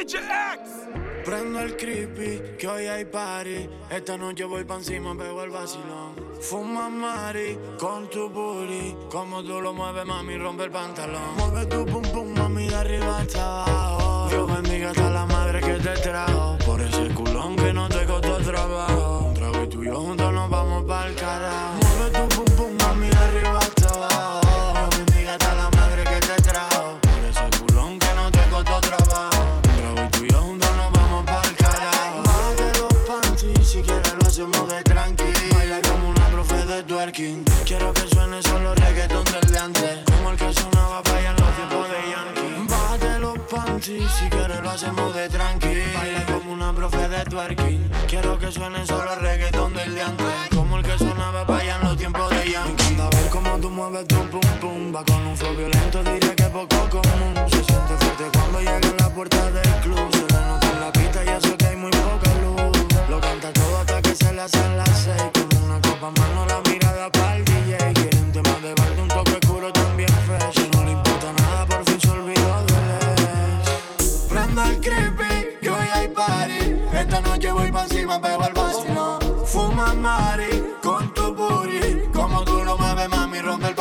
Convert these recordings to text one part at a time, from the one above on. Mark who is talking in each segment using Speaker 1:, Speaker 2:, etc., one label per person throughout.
Speaker 1: DJ X.
Speaker 2: Prendo el creepy, que hoy hay party. Esta noche voy pa' encima, pego el vacilón. Fuma Mari con tu booty. Como tú lo mueves, mami, rompe el pantalón. Mueve tu pum pum, mami, de arriba hasta abajo. Dios bendiga hasta la madre que te trajo. Por ese culón que no te costó trabajo. Un trago y tú y Quiero que suene solo reggaeton del de antes. Como el que sonaba para allá en los tiempos de Yankee. Bájate los panties, si quieres lo hacemos de tranqui. Baila como una profe de twerking. Quiero que suene solo reggaeton del de. Como el que sonaba para allá en los tiempos de Yankee. Me encanta ver cómo tú mueves tu pum pum. Va con un flow violento, diría que poco común. Se siente fuerte cuando llega a la puerta del club. Se le nota en la pista y eso que hay muy poca luz. Lo canta todo hasta que se le hacen las seis. En mano, la mirada para el DJ. Quieren temas de baile, un toque oscuro también fresh. No le importa nada, por fin se olvidó del ex. Prendo el creepy, que hoy hay party. Esta noche voy pa' encima, pego el vacilón. Fuma Mari con tu booty. Como tú lo mueves, mami, rompe el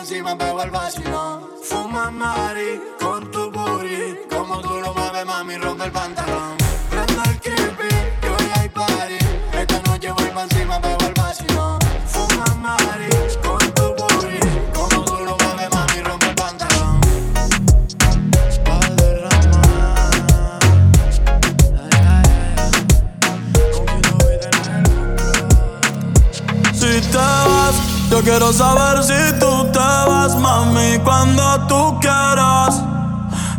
Speaker 2: encima, pego el vacilón. Fuma Mari con tu booty. Como tú lo mueves, mami, rompe el pantalón. Prendo el creepy, que hoy hay party. Esta noche voy pa' encima, pego el vacilón. Fuma Mari con tu booty. Como tú lo mueves, mami, rompe el pantalón. Pa' derramar. Ay, ay, ay. Con quien no voy de
Speaker 3: Si te vas, yo quiero saber si tú mami, cuando tú quieras,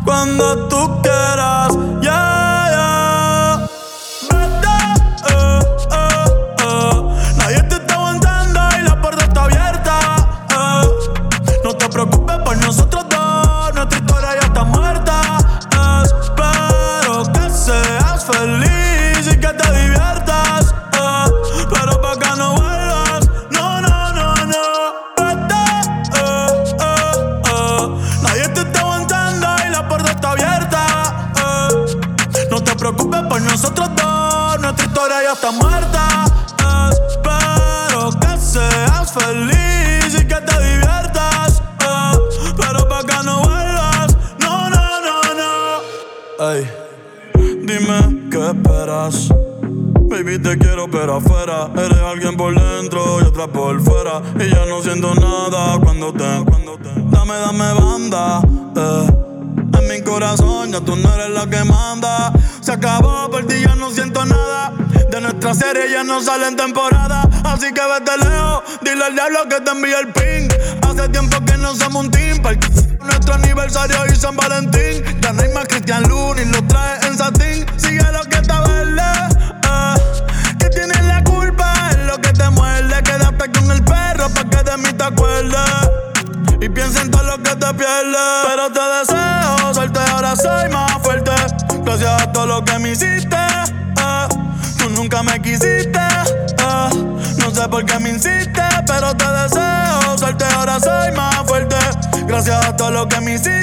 Speaker 3: cuando tú quieras, que te envíe el lo que me hiciste.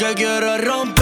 Speaker 4: jag göra romp.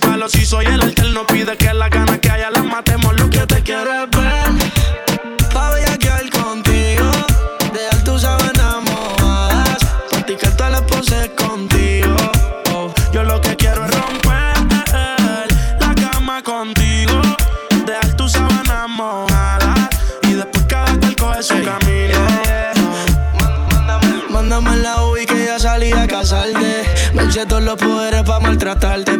Speaker 4: O si soy el alterno. Pide que las ganas que haya las matemos. Lo que te quiero es ver.
Speaker 5: Pa' bellaquear contigo, dejar tus sábanas mojadas, practicar todas las poses contigo.
Speaker 4: Oh, Yo lo que quiero es romper la cama contigo. Dejar tu sábana mojada. Y después cada cual coge su camino.
Speaker 5: Mándame la UI que ya salí a casarte. Me eché todos los poderes pa' maltratarte.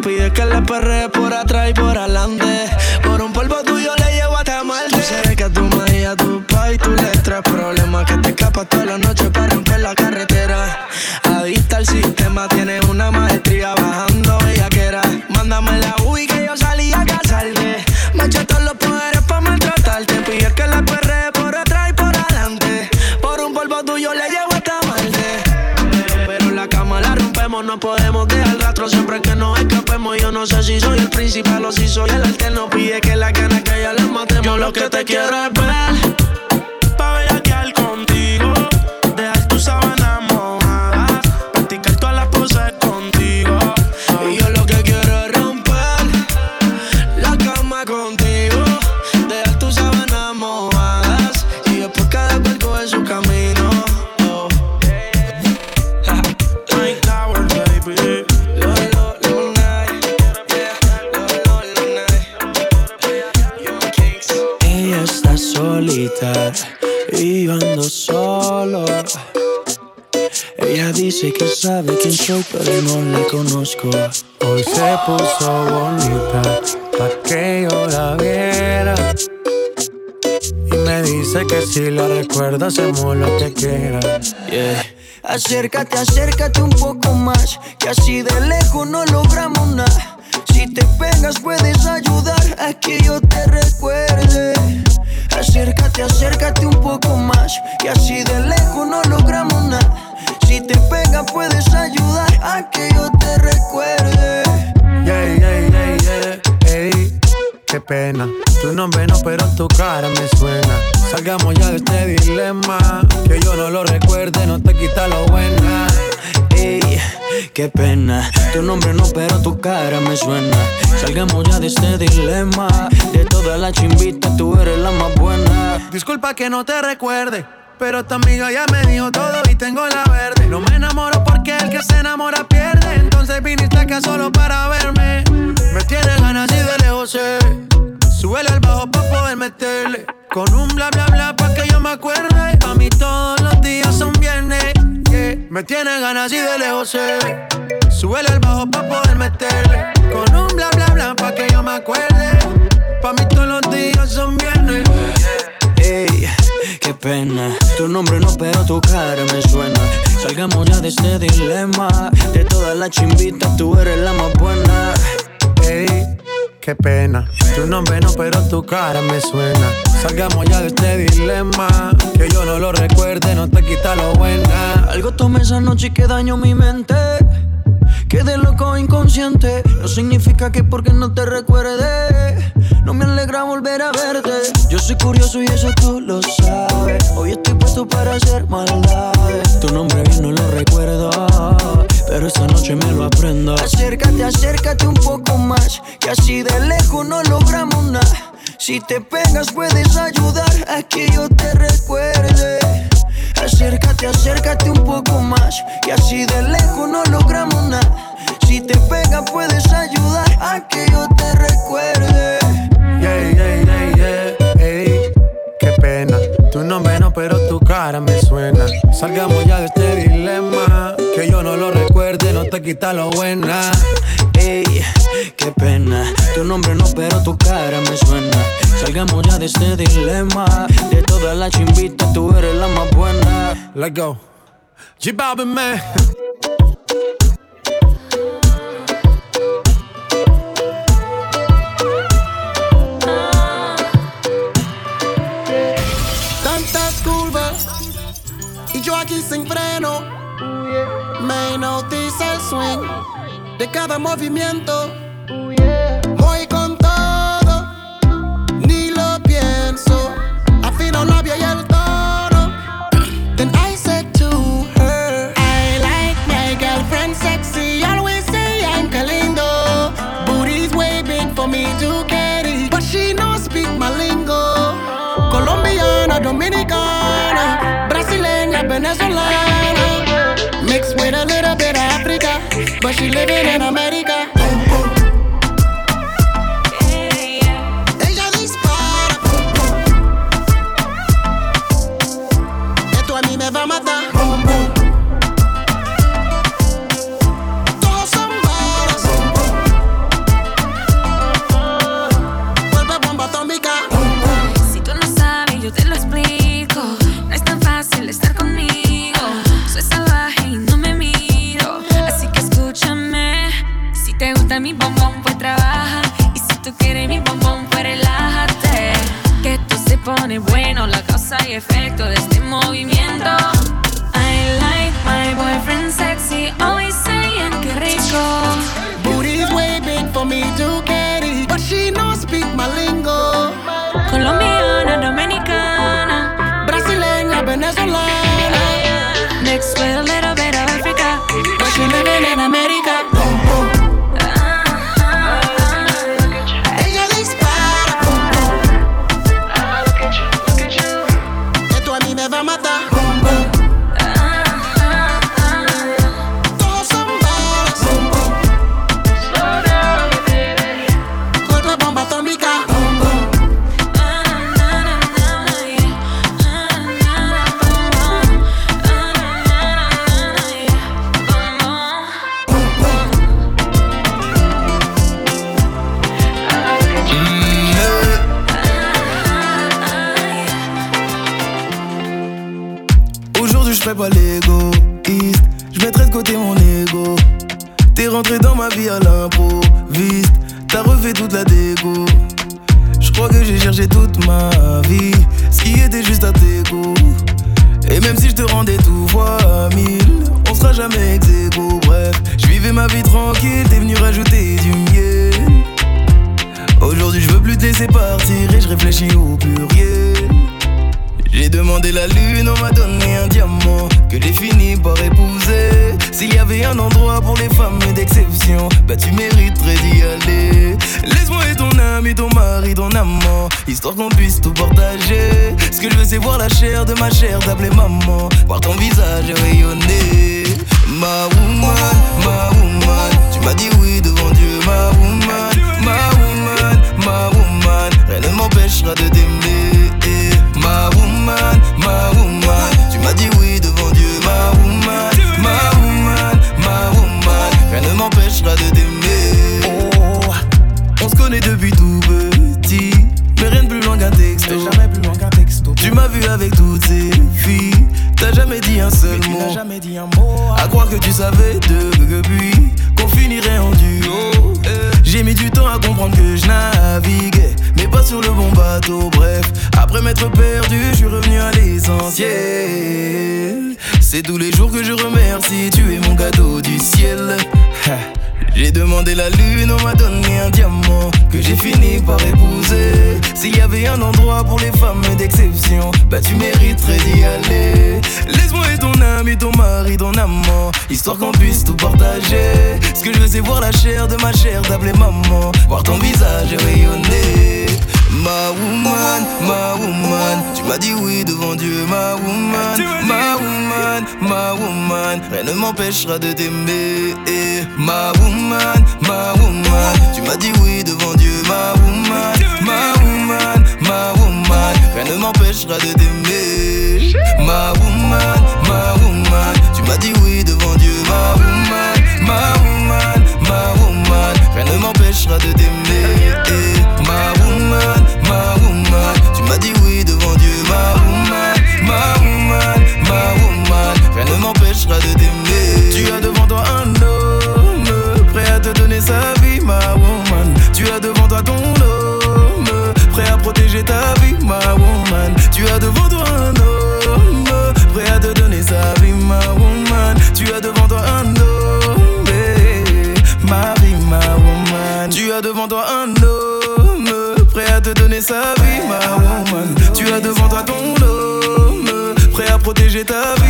Speaker 5: No sé si soy el principal o si soy el alterno. Pide que la gana que ya les matemos. Yo lo que te quiero es soy, pero no la conozco.
Speaker 6: Hoy se puso bonita pa' que yo la viera. Y me dice que si la recuerda hacemos lo que quiera.
Speaker 5: Acércate, acércate un poco más, que así de lejos no logramos nada. Si te pegas puedes ayudar a que yo te recuerde. Acércate, acércate un poco más, que así de lejos no logramos nada. Si te pegas puedes ayudar a que yo te recuerde.
Speaker 6: Yeah, yeah, yeah, yeah. Ey, qué pena. Tu nombre no, pero tu cara me suena. Salgamos ya de este dilema. Que yo no lo recuerde, no te quita lo buena.
Speaker 5: Ey, qué pena. Tu nombre no, pero tu cara me suena. Salgamos ya de este dilema. De todas las chimbitas, tú eres la más buena.
Speaker 6: Disculpa que no te recuerde. Pero tu amiga ya me dijo todo y tengo la verde. No me enamoro porque el que se enamora pierde. Entonces viniste acá solo para verme. Me tiene ganas y de lejos sé. Súbele al bajo pa' poder meterle. Con un bla bla bla pa' que yo me acuerde. Pa' mí todos los días son viernes. Me tiene ganas y de lejos sé. Súbele al bajo pa' poder meterle. Con un bla bla bla pa' que yo me acuerde. Pa' mí todos los días son viernes.
Speaker 5: Ey, qué pena. Tu nombre no, pero tu cara me suena. Salgamos ya de este dilema. De todas las chimbitas, tú eres la más buena.
Speaker 6: Ey, qué pena. Tu nombre no, pero tu cara me suena. Salgamos ya de este dilema. Que yo no lo recuerde, no te quita lo buena.
Speaker 5: Algo tomé esa noche que dañó mi mente.
Speaker 7: Quedé loco inconsciente. No significa que porque no te recuerde. No me alegra volver a verte. Yo soy curioso y eso tú lo sabes. Hoy estoy puesto para hacer maldades. Tu nombre bien no lo recuerdo. Pero esta noche me lo aprendo. Acércate, acércate un poco más. Que así de lejos no logramos nada. Si te pegas puedes ayudar a que yo te recuerde. Acércate, acércate un poco más. Y así de lejos no logramos nada. Si te pegas puedes ayudar a que yo te recuerde.
Speaker 6: Yeah, yeah, yeah, yeah. Hey, qué pena. Tu nombre no, pero tu cara me suena. Salgamos ya de este dilema. Que yo no lo recuerde, no te quita lo buena.
Speaker 7: Ey, qué pena. Tu nombre no, pero tu cara me suena. Salgamos ya de este dilema. De todas las chimbitas, tú eres la más buena.
Speaker 6: Let go. Balvin, man.
Speaker 8: Tantas curvas y yo aquí sin freno. Me hipnotiza el swing de cada movimiento. She living in a Ella
Speaker 9: C'est tous les jours que je remercie, tu es mon cadeau du ciel.
Speaker 8: J'ai demandé la lune, on m'a donné un diamant que j'ai fini par épouser. S'il y avait un endroit pour les femmes d'exception, bah tu mériterais d'y aller. Laisse-moi être ton ami, ton mari, ton amant, histoire qu'on puisse tout partager. Ce que je veux, c'est voir la chair de ma chair, d'appeler maman, voir ton visage rayonner. Ma woman, ma woman, tu m'as dit oui devant Dieu, ma woman, ma woman, ma woman, rien ne m'empêchera de t'aimer. Ma woman, ma woman, tu m'as dit oui devant Dieu, ma woman, ma woman, ma woman, rien ne m'empêchera de t'aimer. Ma woman, ma woman, tu m'as dit oui devant Dieu, ma woman, ma woman, ma woman, rien ne m'empêchera de t'aimer. Ma woman, tu m'as dit oui devant Dieu, ma woman, ma rien ne m'empêchera de t'aimer. Tu as devant toi un homme prêt à te donner sa vie, ma. Sa vie, ma woman. Tu as devant toi ton homme prêt à protéger ta vie,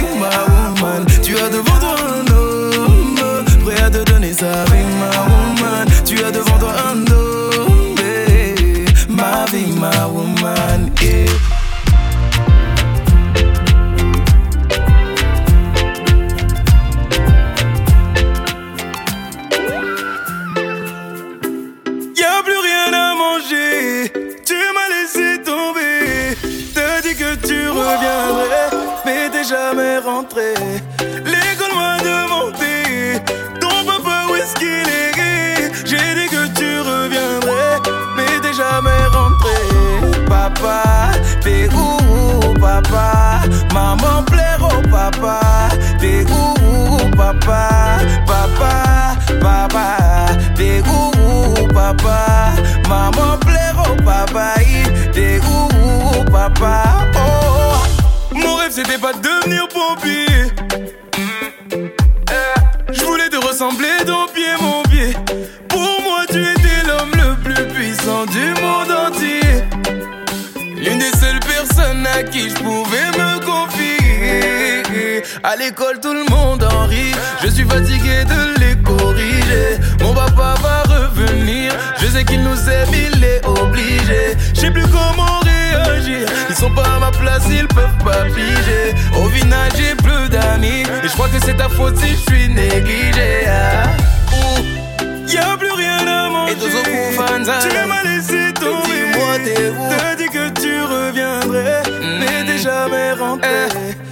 Speaker 8: papa, t'es où, papa Papa, papa, t'es où, papa Maman plaire au papa, t'es où, papa Oh, mon rêve c'était pas de devenir pompier. Eh, Je voulais te ressembler ton pied, mon pied. Pour moi, tu étais l'homme le plus puissant du monde entier. L'une des seules personnes à qui je pouvais me. À l'école, tout le monde en rit. Je suis fatigué de les corriger. Mon papa va revenir. Je sais qu'il nous aime, il est obligé. Je sais plus comment réagir. Ils sont pas à ma place, ils peuvent pas piger. Au final, j'ai plus d'amis. Et je crois que c'est ta faute si je suis négligé. Ah. Y'a plus rien à manger.
Speaker 10: Et.
Speaker 8: Tu m'as laissé tomber. T'as dit que tu reviendrais, mais t'es jamais rentré. L'école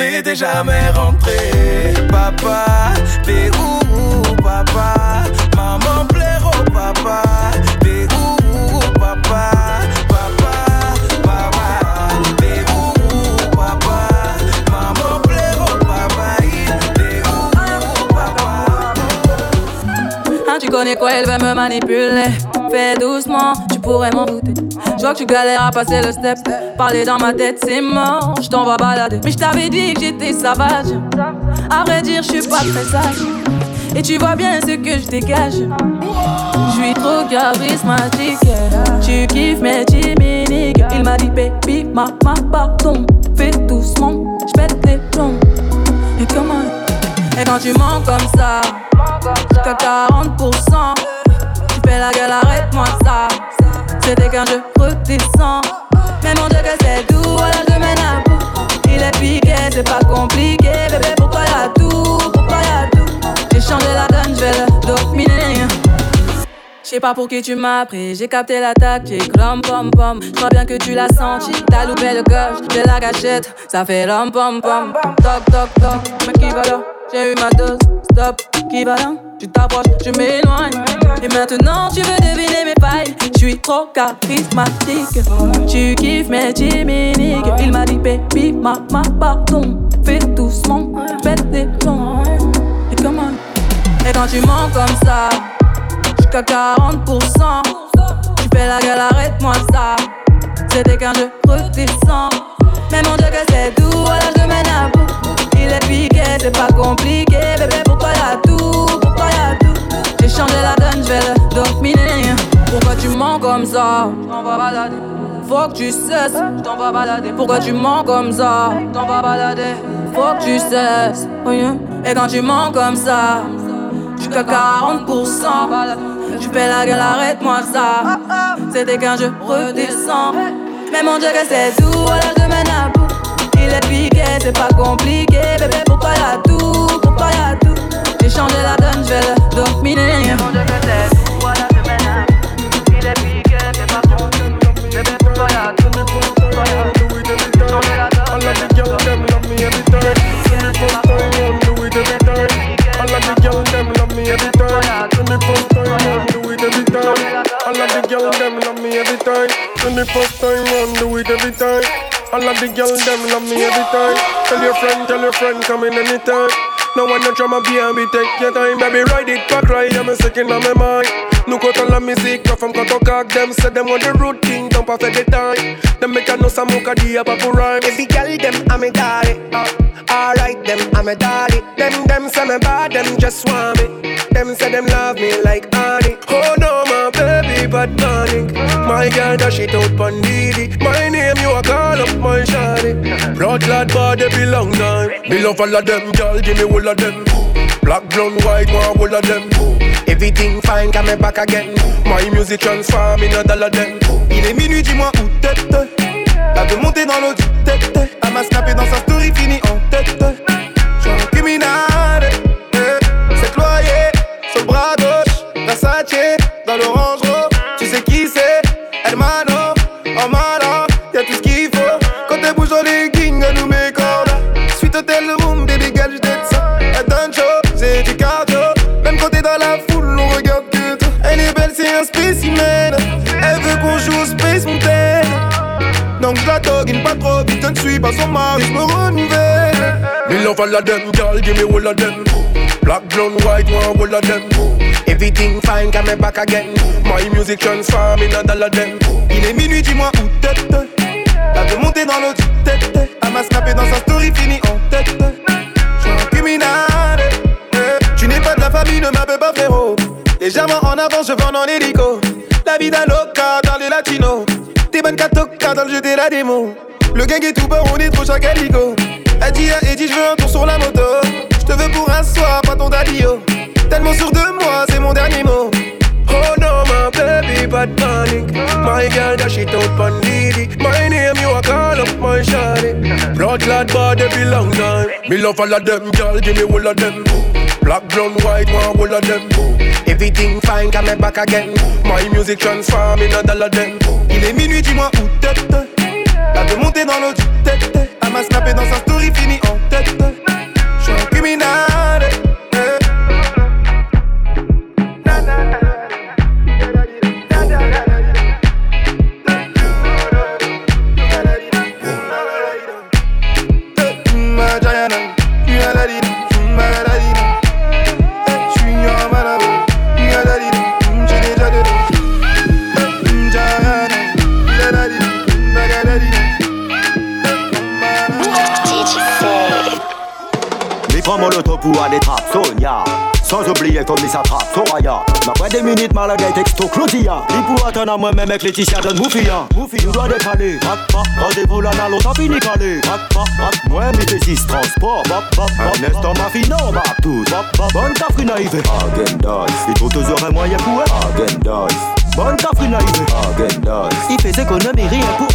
Speaker 8: mais t'es jamais rentré. Papa, t'es où, papa? Maman plaire au papa. T'es où, papa? Papa, papa, t'es où, papa? Maman plaire au papa. T'es où, papa?
Speaker 11: Hein, tu connais quoi, elle veut me manipuler. Fais doucement, tu pourrais m'en douter. Je vois que tu galères à passer le step. Parler dans ma tête, c'est mort. Je t'envoie balader. Mais je t'avais dit que j'étais sauvage. À vrai dire, je suis pas très sage. Et tu vois bien ce que je dégage. Je suis trop charismatique. Tu kiffes mes chiminiques. Il m'a dit, baby, maman, pardon. Fais doucement, je pète les plombs. Et comment? Et quand tu mens comme ça, jusqu'à 40%. Tu fais la gueule, arrête-moi ça. C'était qu'un jeu redescend. Mais mon Dieu, c'est doux, voilà, je mène à bout. Il est piqué, c'est pas compliqué. Bébé, Je sais pas pour qui tu m'as pris, j'ai capté la tactique, l'homme pom pom. Je crois bien que tu l'as senti, t'as loupé le coche, j'ai la gâchette, ça fait l'homme pom pom. Toc toc toc, mais qui va là? J'ai eu ma dose, stop, qui va là? Tu t'approches, je m'éloigne. Et maintenant tu veux deviner mes failles, je suis trop charismatique. Tu kiffes mes chiminiques, il m'a dit baby, maman, pardon. Fais doucement, pète des plombs. Et comment? Et quand tu mens comme ça jusqu'à 40%. Tu fais la gueule, arrête-moi ça. C'était qu'un jeu redescend. Mais mon Dieu que c'est doux, alors je mène bout. Il est piqué, c'est pas compliqué, bébé pourquoi y'a tout, pourquoi y'a tout? J'ai changé la donne, je vais le dominer. Pourquoi tu mens comme ça? Balader. Faut que tu cesses, vas balader. Pourquoi tu mens comme ça? T'en vas balader. Faut que tu cesses. Oh Et quand tu mens comme ça, jusqu'à 40%. Tu fais la gueule, arrête-moi ça. C'était quand je redescends. Mais mon Dieu que c'est tout, je à. Il est piqué, c'est pas compliqué. Bébé, pourquoi y'a tout Pourquoi y'a tout J'ai changé la donne, je vais le dominer. Mais mon Dieu que je. Il est piqué, c'est pas compliqué. Bébé, tout Pourquoi y'a tout la je
Speaker 12: All of the girls them love me every time. When the first time run, do it every time. All of the girls them love me every time. Tell your friend, tell your friend, come in anytime. No one no drama, baby, take your time, baby, ride it, back right, I'm a second on my mind. Nous quand on la musique, femme quand on caque, them say them want the root thing, don't pas fait the time. Them make a know some mocha dia pa pour rhyme.
Speaker 13: Every girl them I'm a daddy, uh, alright them I'm a daddy. Them them say me bad, them just want me. Them say them love me like honey.
Speaker 12: Oh no, my baby, but panic. My girl dash it out pon Didi. My name you a call up my shawty. Blood clad body belong time. Me love all of them, girl, give me all of them. Black, brown, white, one all of them.
Speaker 13: Everything fine, come back again.
Speaker 12: My music transform in a dollar.
Speaker 3: Il est minuit, dis-moi où t'es. Elle veut monter dans l'eau tête. Elle m'a dans sa story, fini en tête. J'suis un criminel. Eh. C'est cloyé, sur le bras gauche. Dans l'orange rose. Tu sais qui c'est? Hermano, en malin. Un spécimen. Elle veut qu'on joue au Space Mountain. Donc je la doggine pas trop vite, je ne suis pas son mari, je me renouvelle.
Speaker 12: Me love all of them, girl, give me all of them. Black, brown, white, one all of them.
Speaker 13: Everything fine, come back again.
Speaker 12: My music transform in a dollar them.
Speaker 3: Il est minuit, dis-moi où t'es. Elle veut monter dans du tête. Elle m'a snappé dans sa story, fini en tête. J'suis un criminel. Tu n'es pas de la famille, ne m'appelle pas frérot. Légèrement en avant, je vends dans l'hélico. La vida loca dans les latinos. T'es bonne catoca dans le jeu des la démo. Le gang est tout bon, on est trop chacaligo. Elle dit à Eddie, je veux un tour sur la moto. Je te veux pour un soir, pas ton oh. Tellement sûr de moi, c'est mon dernier mot.
Speaker 12: Oh no, my baby, but panic. My girl dash it out pon Didi. My name you a call up my shawty. Blood clad body belong time. Me love all of them, girl, give me all of them. Black, brown, white, one all of them.
Speaker 13: Everything fine, come back again.
Speaker 12: My music transform in a dollar.
Speaker 3: Il est minuit, dis-moi où t'es. Elle veut monter dans l'eau tête. Elle m'a dans sa story, fini en tête. J'suis un criminel.
Speaker 14: Prends molotov pour aller trappe Sonia. Sans oublier comme il s'attrape Soraya M'après des minutes malgré texto Claudia. Il pour attendre à moi-même avec Laetitia donne Moufia. Moufi nous doit décaler. Rat, rat, Rendez-vous là l'autre fini calé. Rat, rat, rat Moi fais six transport. Bop, Un instant ma fille non va tout bop Bonne tafrine naïve Agendas Il faut toujours un moyen pour Agendas Bonne tafrine naïve Agendas Il fait économie rien pour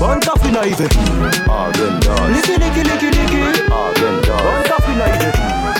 Speaker 14: Bon of we naive. Ah, then dog. Licky, licky, licky, licky. Ah, then dog. Bunch of naive.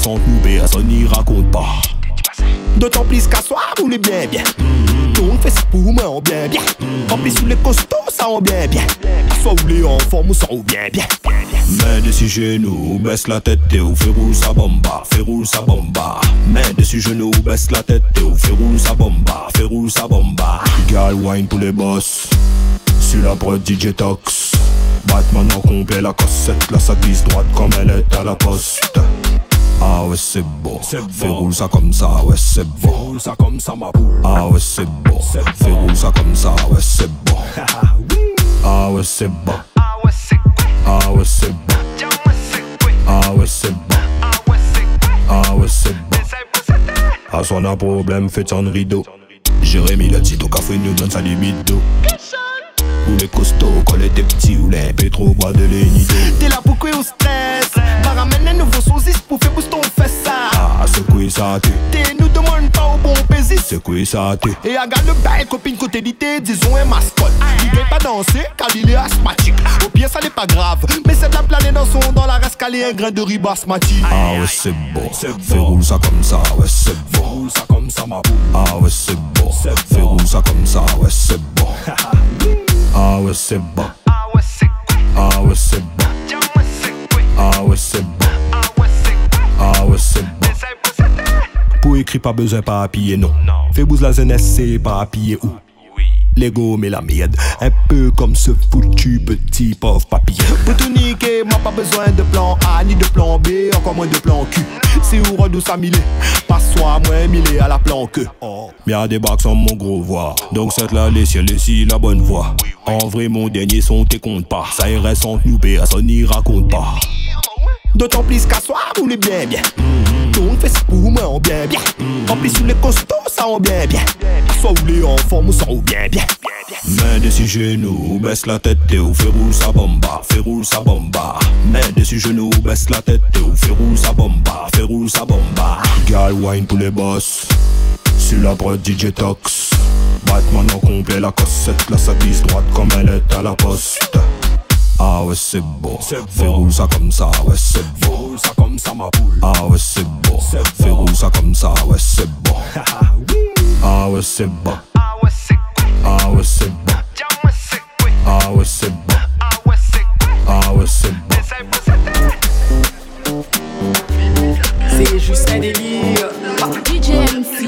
Speaker 14: Ça
Speaker 15: sans nous personne n'y raconte pas
Speaker 16: D'autant plus qu'à soir, vous les bien bien. Tout fait ça pour moi, on bien bien. En plus, sous les costauds, ça on bien bien. Soit vous les en forme ou ça on bien bien.
Speaker 15: Mets dessus genoux, baisse la tête et ou fais rouler sa bomba, fais rouler sa bomba. Mets dessus genoux, baisse la tête et ou fais rouler sa bomba, fais rouler sa bomba. Gal wine pour les boss, sur la prod DJ Tox. Batman en complet la cassette, là ça glisse droite comme elle est à la poste. Ah ouais c'est bon, fais rouler ça comme ça, ouais c'est bon. Roule ça comme ça ma boule. Ah ouais c'est bon, fais rouler ça comme ça, ouais c'est bon. Ah ouais c'est bon. Ah ouais c'est bon. Ah ouais c'est bon. Ah ouais c'est bon. À son un problème, un rideau. Jérémy café nous donne sa limite d'eau. Ou les costauds, quand les petits ou les pétro bois de.
Speaker 16: T'es là pour quoi au stress? Va ramener un nouveau saucisse pour faire booster
Speaker 15: Ah, c'est quoi ça tu
Speaker 16: T'es nous demande pas au bon pésis.
Speaker 15: C'est quoi ça tu
Speaker 16: Et regarde le bel copine côté d'ité, disons un mascotte. Il peut pas danser car il est asthmatique. Au pire, ça n'est pas grave. Mais c'est de la planer dans son dans la rascalée un grain de riz basmati.
Speaker 15: Ah ouais c'est bon, fais rouler ça comme ça, ouais c'est bon. Roule ça comme ça ma boule. Ah ouais c'est bon, fais rouler ça comme ça, ouais c'est bon. Ah ouais c'est bon. Ah ouais c'est bon. Ah ouais c'est bon. Ah ouais c'est bon. Écrire pas besoin pas appuyer non. Fais bouse la jeunesse c'est pas appuyer où? Lego mais la merde Un peu comme ce foutu petit pauvre papier
Speaker 16: Pour tout niquer, moi pas besoin de plan A ni de plan B, encore moins de plan Q. C'est où redou ça mille Passe-toi moi mille à la plan que. Oh.
Speaker 15: Bien bacs sans mon gros voix Donc cette là les ciels ici la bonne voix En vrai mon dernier son t'es compte pas Ça irait sans nous personne n'y raconte pas
Speaker 16: D'autant plus qu'à soir, vous les bien bien. Tout le fait pour moi, on bien bien. En plus, sous les costauds, ça on bien bien. Soit vous les en forme ou ça on bien bien.
Speaker 15: Mets dessus genoux, baisse la tête et ou fais rouler sa bomba, fais rouler sa bomba. Mets dessus genoux, baisse la tête et ou fais rouler sa bomba, fais rouler sa bomba. Gal wine pour les boss, sur la prod DJ Tox. Batman en complet la cassette, là ça glisse droite comme elle est à la poste. Ah ouais c'est bon, fais rouler ça comme ça, ouais c'est bon. Roule ça comme ça ma boule. Ah ouais c'est bon, fais rouler ça comme ça, ouais c'est bon. Ah ouais c'est bon. Ah ouais c'est bon. Ah ouais c'est bon. Ah ouais c'est bon.
Speaker 17: C'est juste un délire.
Speaker 18: DJ MC.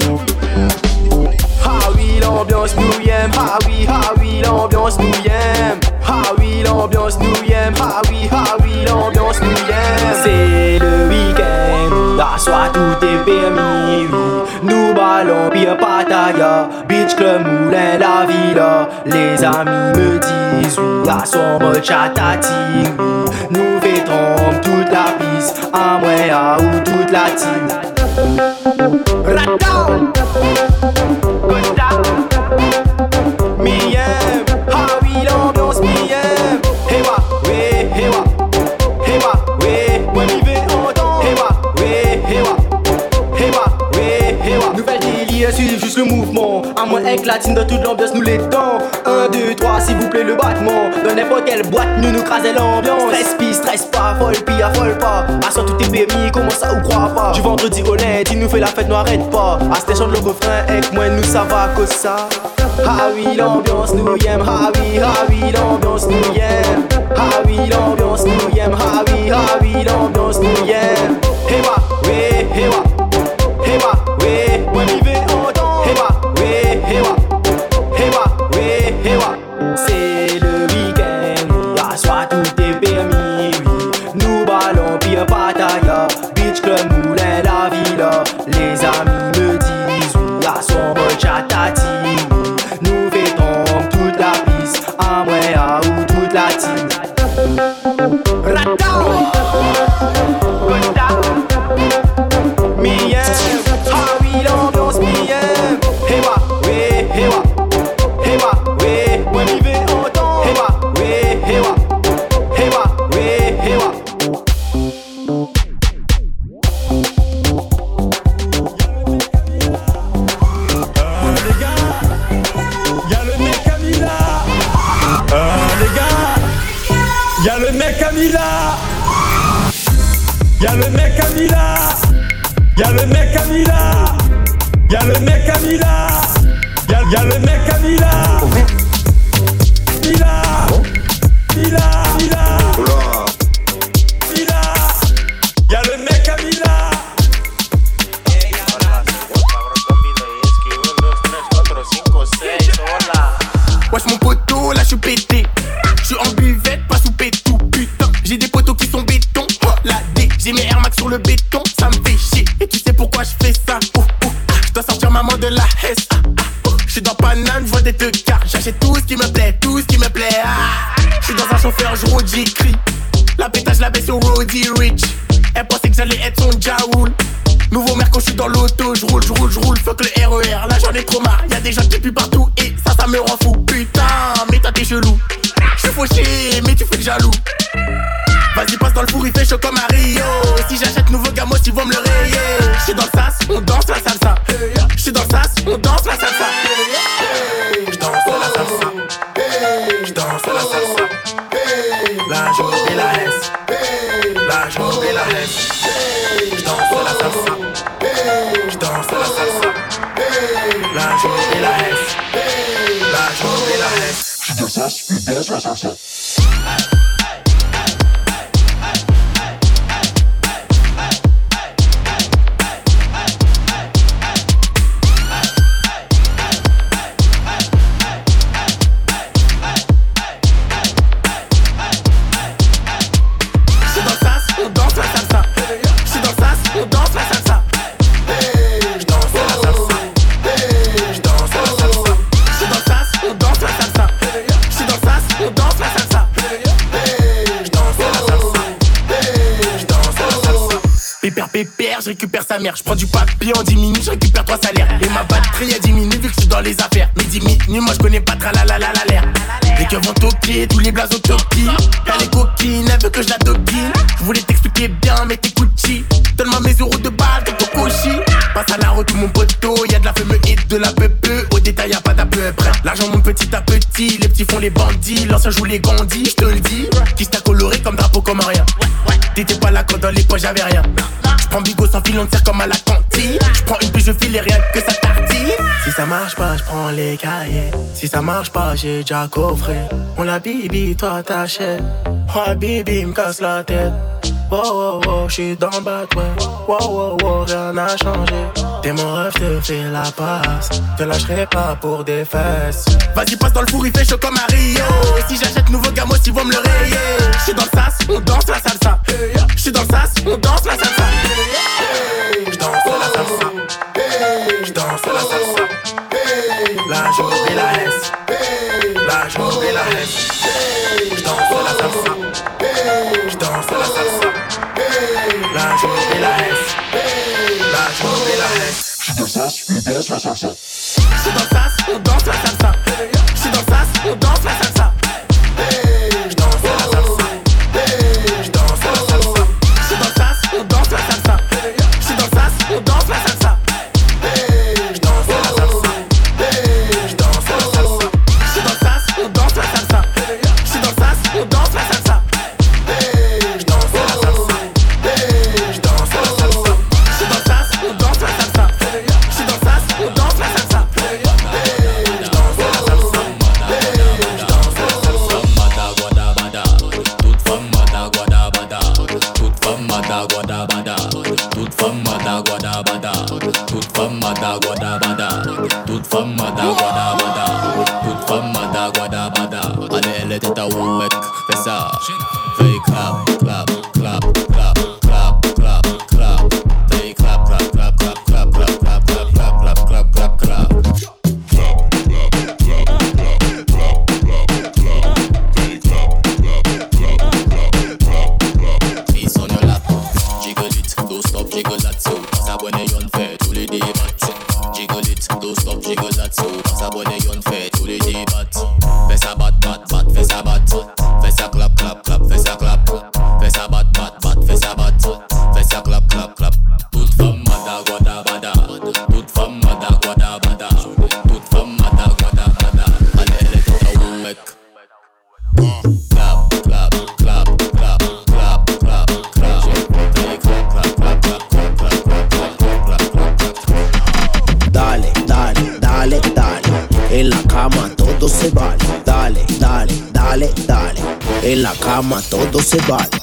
Speaker 17: Ah oui, l'ambiance nous aime. Ah oui, ah oui, l'ambiance nous aime. Ah oui, l'ambiance nous aime. Ah oui, ah oui, l'ambiance nous aime. C'est le week-end, la soirée tout est permis. oui. Nous ballons pire pataya, beach club moulin la villa. Les amis me disent oui, la soirée chatati. oui. Nous fêtons toute la piste, à moi ou toute la team. Latine dans toute l'ambiance, nous les temps. 1, 2, 3, s'il vous plaît, le battement. Dans n'importe quelle boîte, nous nous craser l'ambiance. Stress, pis, stress pas, folle, pis, affole pas. Assure tout est permis, comment ça ou crois pas? Du vendredi au lundi, il nous fait la fête, nous arrête pas. À station le refrain, avec moi, nous ça va que ça. Ah oui, l'ambiance nous y aime, ah oui, ah l'ambiance nous y aime. Ah oui, l'ambiance nous y aime, ah ah oui, l'ambiance nous y aime.
Speaker 19: Les bandits. L'ancien joue les gandis, je te le dis. Qui t'a coloré comme drapeau, comme rien. T'étais pas là quand dans les poches j'avais rien. J'prends bigot sans fil, on tire comme à la cantine. J'prends une puis je file et rien que ça tartine. Si ça marche pas, j'prends les cahiers. Si ça marche pas, j'ai déjà coffré. On la bibi, toi t'achètes. Oh bibi, me casse la tête. Wow, wow, wow, j'suis dans le bat, ouais. Wow, wow, wow, rien n'a changé. T'es mon rêve, te fais la passe. Te lâcherai pas pour des fesses. Vas-y, passe dans le four, il fait chaud comme à Rio. Si j'achète nouveau gamos, ils vont me le rayer. J'suis dans le sas, on danse la salsa. J'suis dans le sas, on danse la salsa. J'danse la salsa. J'danse la salsa. La journée et la S. La journée et la S. J'danse la salsa. J'danse la salsa. Et la S. Journée et la S. J'suis dans le sas, on danse la salsa. J'suis dans le
Speaker 20: They're unfair say bye.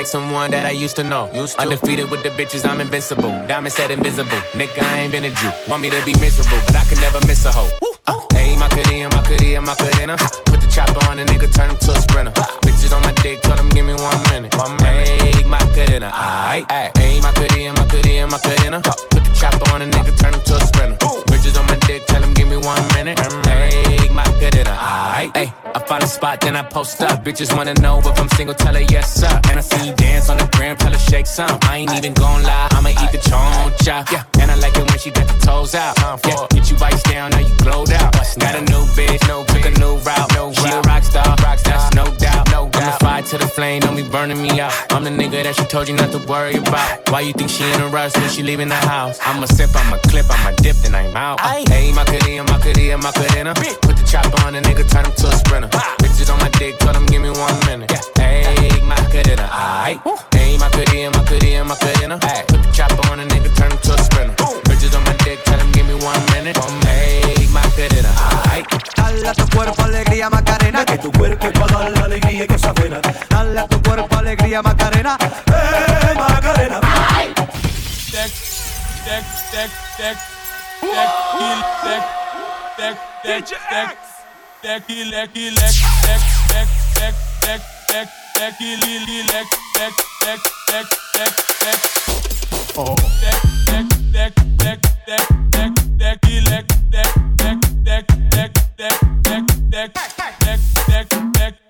Speaker 20: Like someone that I used to know. Undefeated with the bitches, I'm invincible. Diamond said invisible. Nigga, I ain't been a Jew. Want me to be miserable, but I can never miss a hoe. Uh, hey, Macarena, Macarena, Macarena. Put the chopper spot, then I post up. Bitches wanna know if I'm single, tell her yes, sir. And I see you dance on the gram, tell her shake some. I ain't even gon' lie, I'ma eat the choncha. Yeah, I like it when she got the toes out. Yeah, get you ice down, now you glowed out. Got a new bitch, no took a new route. No she a rock star, rock star, no doubt, no doubt. I'm the fire to the flame, don't be burning me out. I'm the nigga that she told you not to worry about. Why you think she in a rush when she leaving the house? I'ma sip, I'm a clip, I'm a dip, then I'm out. Hey, Macarena, Macarena, Macarena. Put the chopper on the nigga, turn him to a sprinter. Bitches on my dick, tell them give me one minute.
Speaker 6: Alegría Macarena, eh Macarena.
Speaker 21: Deck, deck, deck, deck, deck, kill, deck, deck, deck, deck, deck, kill, deck, kill, deck, deck, deck, deck, deck, deck, kill, kill, kill, deck, deck, deck, deck, deck, deck. Oh. Deck, deck, deck, deck, deck, deck, deck, kill, deck, deck, deck, deck, deck, deck, deck, deck, deck, deck, deck, deck, deck,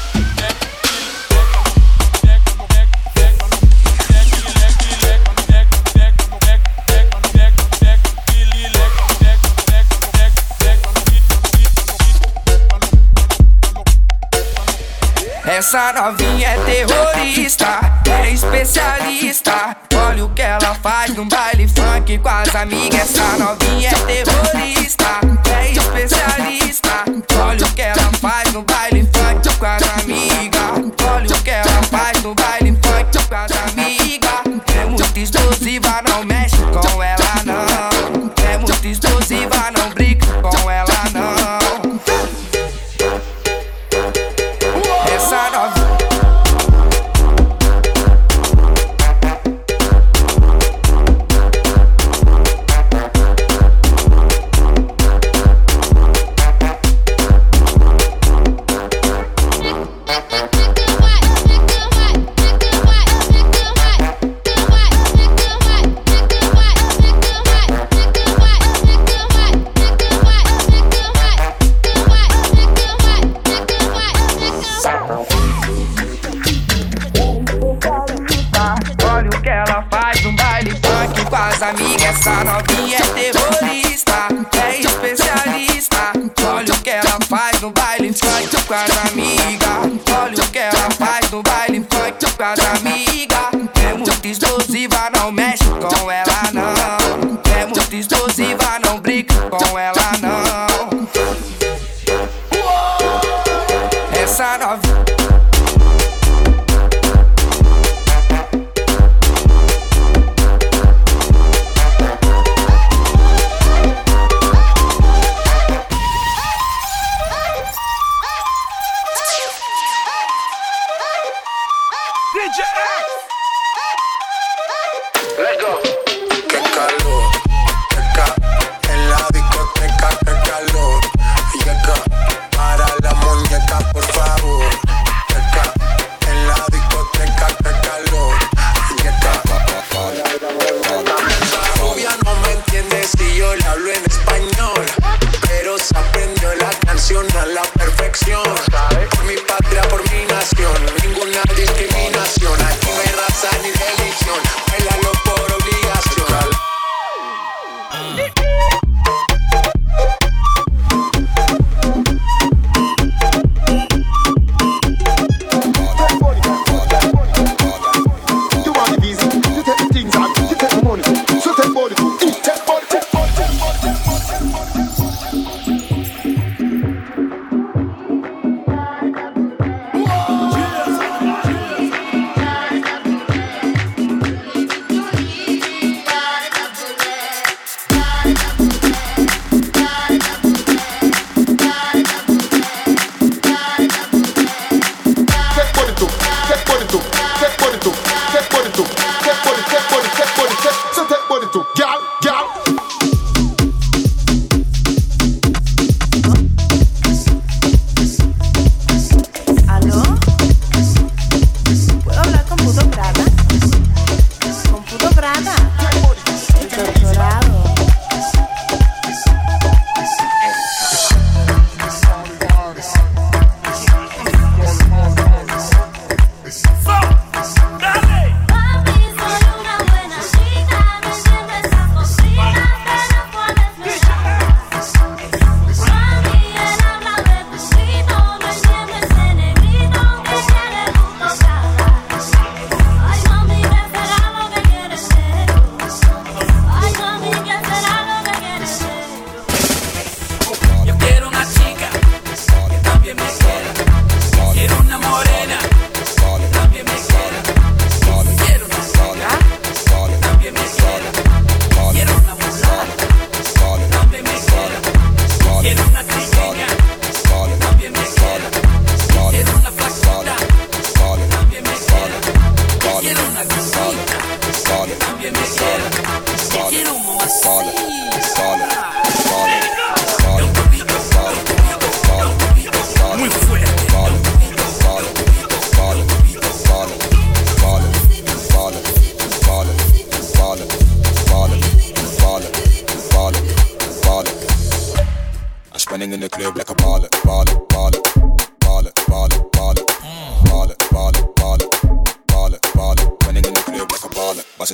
Speaker 22: Essa novinha é terrorista, é especialista. Olha o que ela faz no baile funk com as amigas. Essa novinha é terrorista, é especialista. Olha o que ela faz no baile funk com as amigas. Olha o que ela faz no baile funk com as amigas. É muito explosiva, não mexe com ela, não. É muito explosiva. Essa novinha é terrorista, é especialista. Olha o que ela faz no baile funk com as amigas. Olha o que ela faz no baile funk com as amigas. É muito explosiva, não mexe com ela.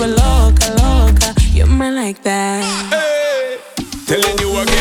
Speaker 15: were loca, loca. You're mine like
Speaker 5: that. Hey,
Speaker 21: telling you again.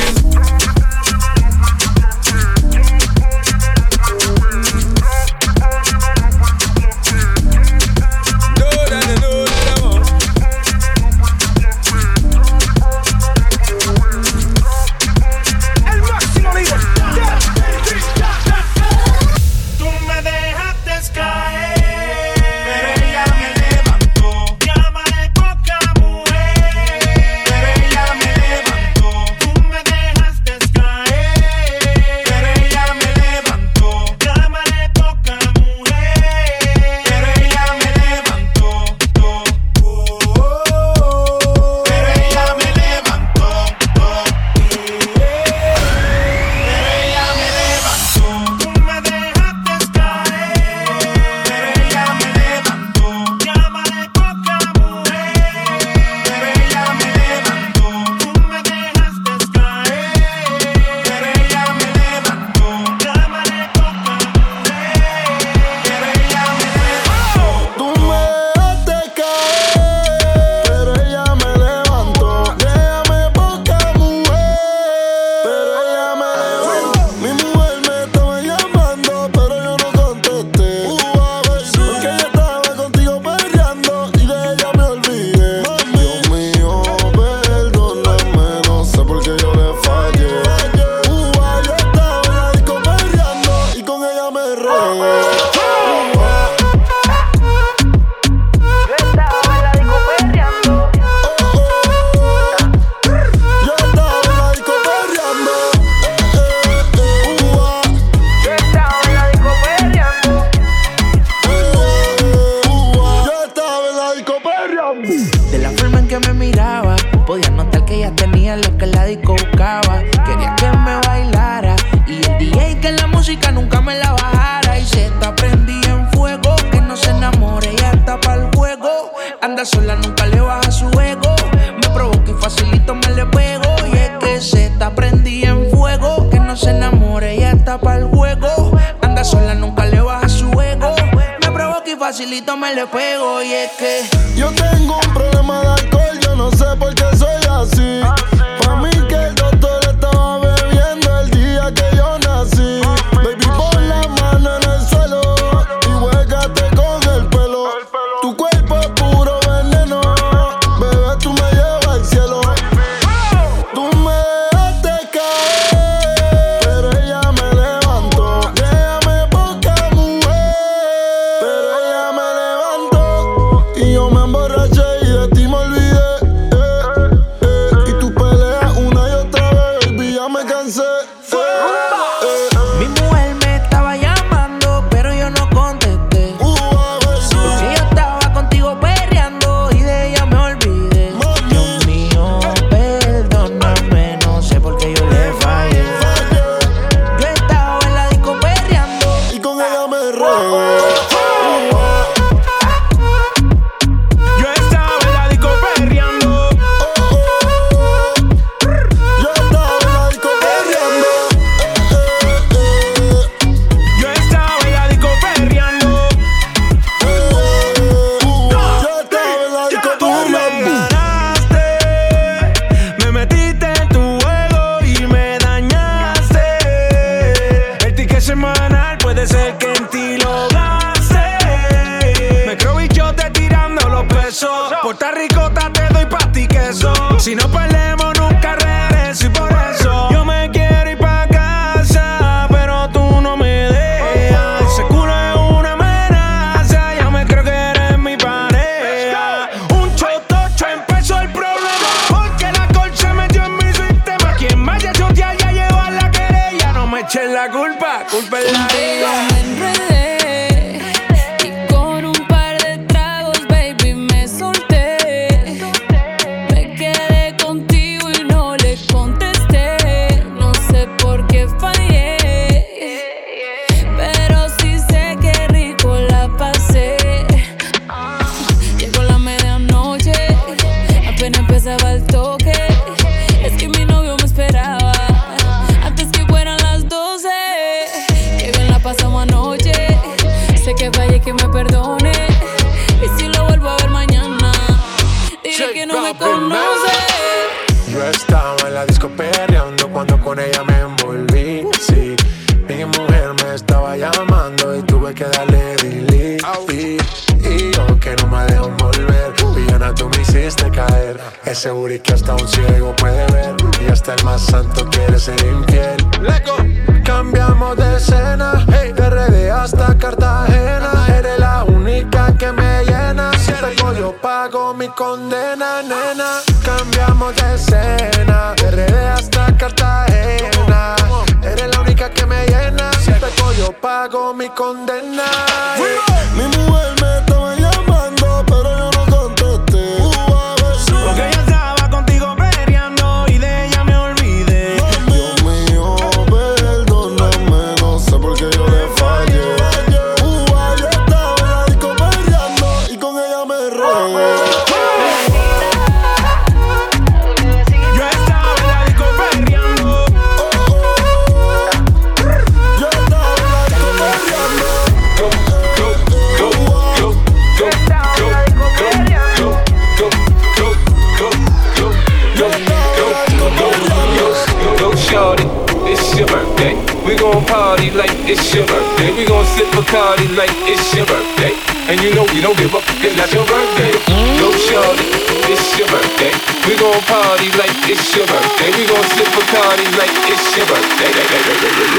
Speaker 23: party like it's your birthday. And you know we don't give up, cause that's your birthday. Yo, shorty, it's your birthday. We gon' party like it's your birthday. We gon' sip a party like it's your birthday.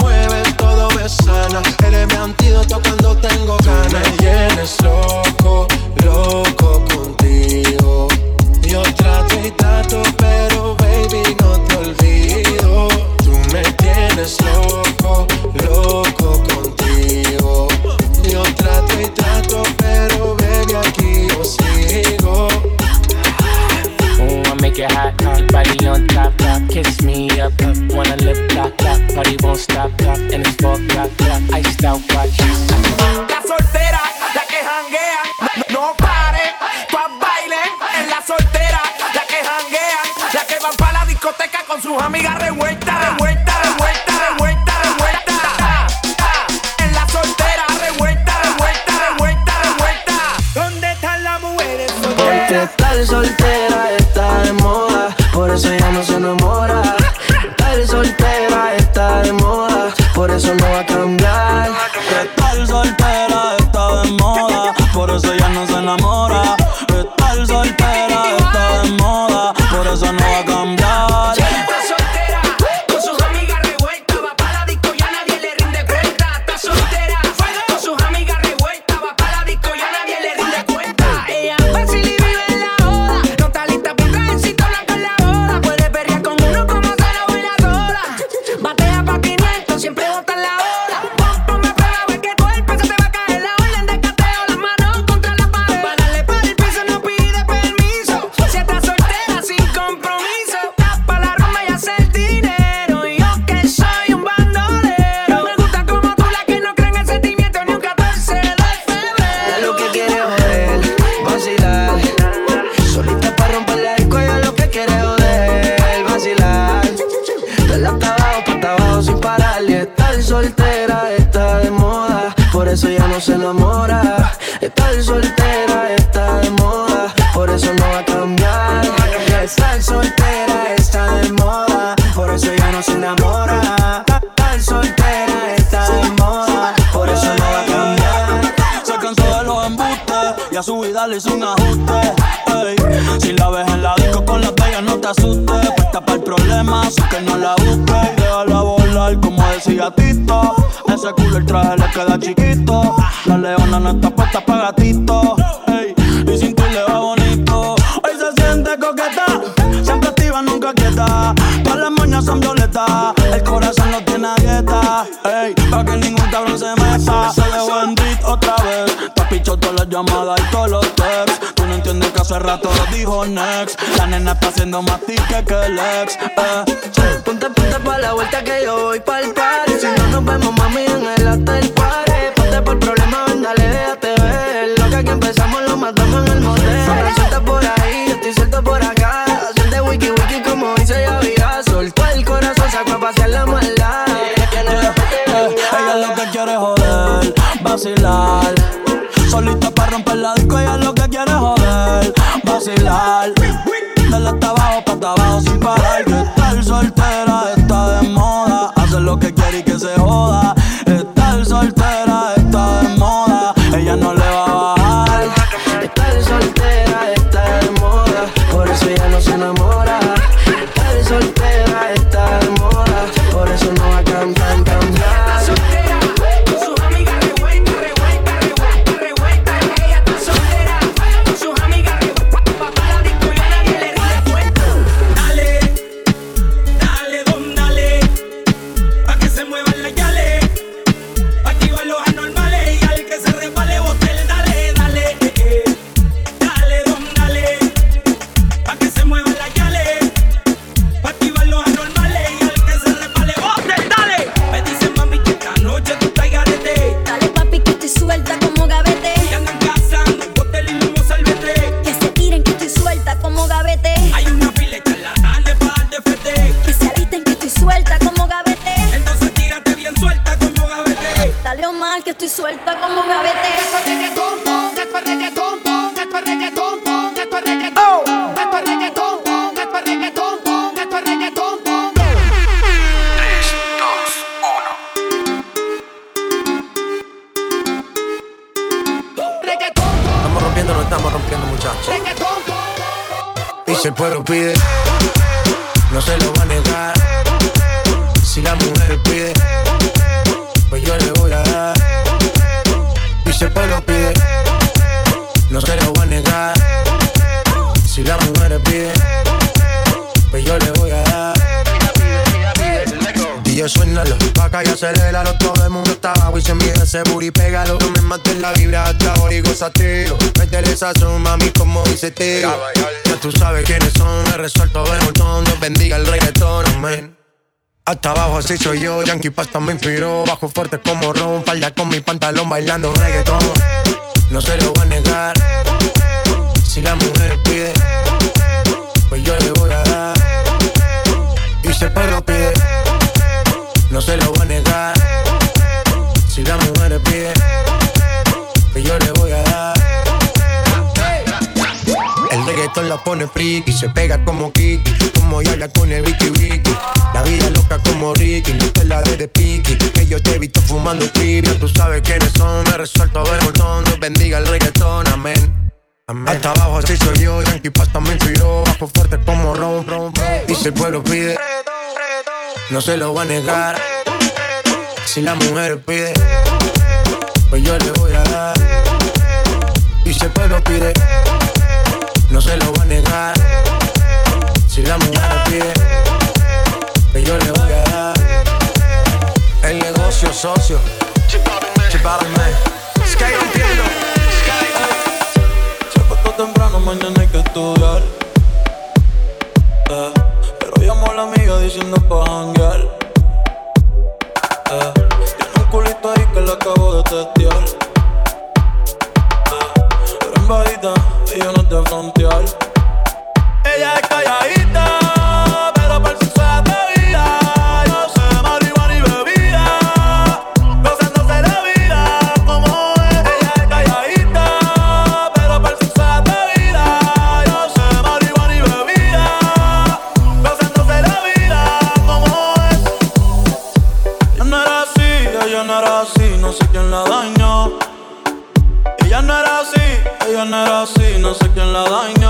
Speaker 6: me sana. Eres mi antídoto cuando tengo ganas. Tú me llenes loco, loco contigo. Yo trato y trato, pero baby, no te olvido. Tú me tienes loco.
Speaker 20: body on top, top. Kiss me up, up. Wanna lip lock, lock. Party won't stop, top. And it's all drop, drop. Iced out watch.
Speaker 5: La soltera, la que janguea, no pare, pa' baile. En la soltera, la que janguea, la que van pa' la discoteca con sus amigas revueltas, revueltas, revueltas, revueltas, revueltas. En la soltera, revuelta, revuelta, revuelta, revuelta. ¿Dónde están las mujeres solteras? ¿Dónde están solteras? magic. suelta como un
Speaker 7: avete. Esto es reggaetón, esto es
Speaker 3: reggaetón, esto es reggaetón, esto es
Speaker 24: reggaetón, oh. esto
Speaker 6: Estamos rompiendo, no estamos rompiendo, muchachos. Reggaetón. Y si el pueblo pide, no se lo y gozatelo Métele sazón, mami, como dice tío Ya tú sabes quiénes son, me resuelto de montón. Dios bendiga el reggaetón, amén. Hasta abajo así soy yo, Yankee Pasta me inspiró. Bajo fuerte como Ron, falda con mi pantalón bailando reggaetón. No se lo voy a negar. Si la mujer pide Pues yo le voy a dar. Y si el perro pide no se lo voy a negar. Si la mujer pide, que yo le voy a dar. Reggaetón la pone friki, se pega como Kiki, como Yaya con el Vicky Vicky. La vida loca como Ricky, no te la de de piqui. Que yo te he visto fumando trivia, tú sabes quiénes son. Me resuelto de montón, Dios bendiga el reggaetón, amén. Hasta abajo así soy yo, Yankee Pasta me inspiró Bajo fuerte como Ron, Ron. Y si el pueblo pide no se lo va a negar. Si la mujer pide, pues yo le voy a dar. Y si el pueblo pide, no se lo va a negar. Si la mujer pide, yo le voy a dar. El negocio socio, chipárenme. Sky rompiendo.
Speaker 3: Se acostó temprano, mañana hay que estudiar. Eh, pero llamo a la amiga diciendo pa' janguear. Eh, tiene un culito ahí que le acabo de testear bajita y yo no te frontear. Ella es calladita. No era así, no sé quién la dañó,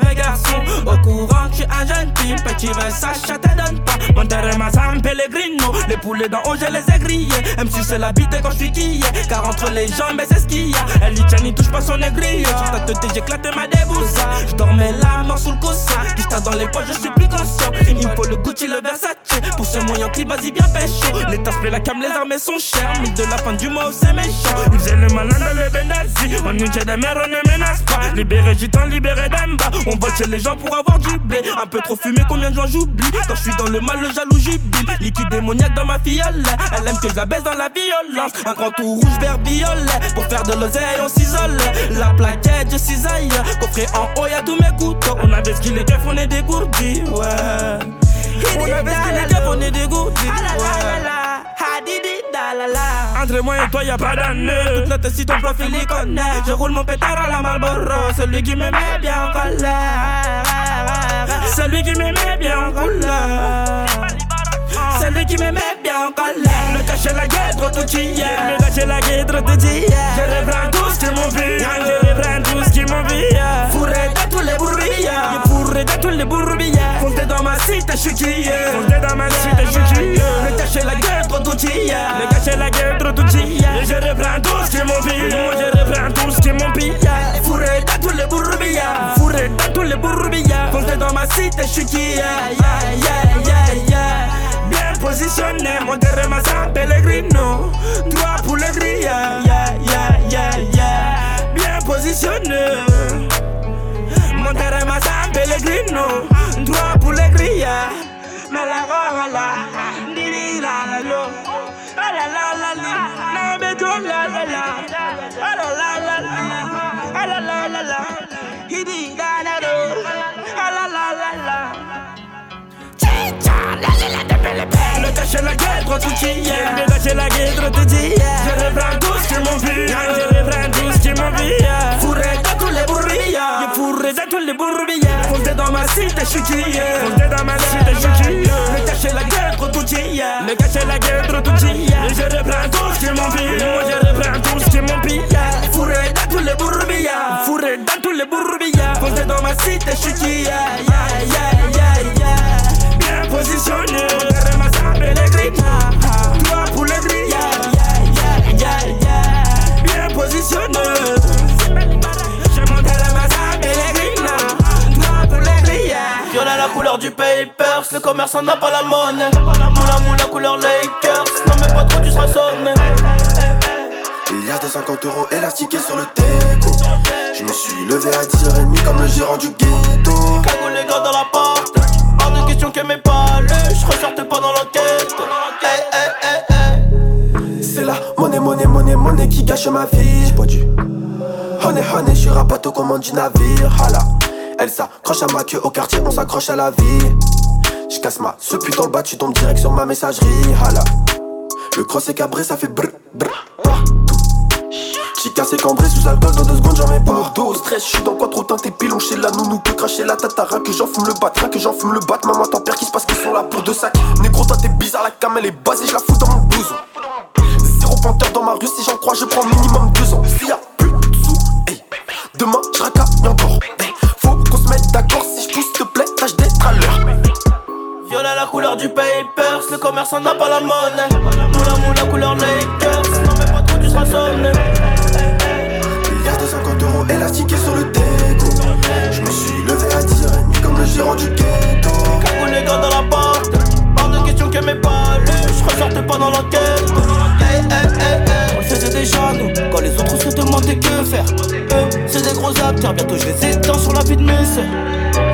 Speaker 25: mauvais garçon. Au courant je suis un jeune Petit Versace, ça te donne pas. Mon terrain, ma San Pellegrino. Les poulets dans haut, je les ai grillés. Même si c'est la bite quand je suis quillé. Car entre les jambes, c'est ce qu'il y a. Elle dit tiens, touche pas son aigri Sur ta tête, j'ai éclaté ma débousse Je dormais la mort sous le coussin. Juste dans les poches, je suis plus conscient. Il me faut le Gucci, le Versace. Pour ce moyen clip, vas-y bien pécho. Les tasses, la cam, les armes sont chères. Mais de la fin du mois, c'est méchant. Ils le malin dans les Benazzi On nous de mer, on ne menace pas. Libéré gitan, libéré d'Emba On vole chez les gens pour avoir du blé. Un peu trop fumé, combien de gens j'oublie? Quand je suis dans le mal, le jaloux jubile Liquide démoniaque dans ma fiole Elle aime que je la baisse dans la violence. Un grand tout rouge, vert, violet. Pour faire de l'oseille, on s'isole. La plaquette, je cisaille. Coffret en haut, y'a tous mes couteaux. On avait ce qu'il est on est dégourdis, ouais. On avait ce qu'il est on est dégourdis, ouais entre moi et toi y'a pas d'année Toute la si ton profil y connaît. Je roule mon pétard à la Marlboro. Celui qui me bien en colère. Celui qui me bien en colère celui qui me met bien en colère. Le cacher la trop tout hier. Cacher la trop tout Je reprends tout ce qui Je reprends tout ce qui Fourré dans tous les bourbillards Fourré dans tous les bourbillards Comptez dans ma cité, je suis qui dans ma cité, je suis qui Le cacher la trop tout hier cacher la trop tout Je reprends tout ce qui m'ont vu. Je reprends tout ce qui Fourré dans tous les bourbillards Fourré dans tous les bourbillards Comptez dans ma cité, je suis qui yeah, yeah, yeah, yeah bien positionné, mon terrain San Pellegrino. Droit pour le grille, yeah, yeah, yeah, yeah. Bien positionné. Mon terrain San Pellegrino. Droit pour le grille, mais la di di la Le cacher la trop tout hier Le cacher la gueule, trop tout hier Je reprends tout ce m'ont vu. Je reprends tout ce m'ont vu. Fourré dans tous les bourbillards Je fourré dans tous les bourbillards Comptez dans ma cité, je suis qui Comptez dans ma cité, je suis qui Le cacher la trop tout hier Le cacher la gueule, trop tout hier Je reprends tout ce m'ont vu. Moi je reprends tout ce m'ont pillé Fourré dans tous les bourbillards Fourré dans tous les bourbillards Comptez dans ma cité, je suis qui Yeah, yeah, yeah, yeah, positionné Derrière ma Toi pour le gris Yeah, yeah, yeah, yeah Bien positionné Je monte à ma San Pellegrino Toi pour le gris
Speaker 26: Viola la couleur du papers, le commerçant n'a pas la monnaie. Moula moula couleur Lakers, non mais pas trop tu seras sonné.
Speaker 27: Milliards de 50 euros élastiqués sur le déco. Je me suis levé à 10h30 comme le gérant du ghetto. Du navire. Hala. Elle s'accroche à ma queue au quartier, on s'accroche à la vie. Je casse ma ce putain le bas, tu tombes direct sur ma messagerie. Hala. Le cross est cabré, ça fait brr brr. J'ai cassé cambré sous alcool dans deux secondes j'en mets pas Dos stress, je suis dans quoi trop teinté pilon chez la nounou peut cracher la tatara que j'en fume le bat, rien que j'en fume le bat Maman t'en père qui se passe qu'ils sont là pour deux sacs Négro toi t'es bizarre la cam elle est basée je la fous dans mon blouson Zéro panthère dans ma rue si j'en crois je prends minimum deux ans S'il y a demain je racaille encore Faut qu'on se mette d'accord si je pousse te plaît tâche d'être à l'heure
Speaker 26: Viola la couleur du papers, le commerçant n'a pas la monnaie. Moula moula couleur Lakers, non mais pas trop seras sonné.
Speaker 27: Milliards de 50 euros élastiqués sur le déco Je me suis levé à 10h30 comme le gérant du ghetto
Speaker 26: Cagoule les gars dans la porte, hors de question que mes palais, je ressortais pas dans l'enquête.
Speaker 25: Quand les autres se des keufs
Speaker 28: faire. Eux, c'est des gros acteurs, bientôt je les éteins sur la vie de mes sœurs.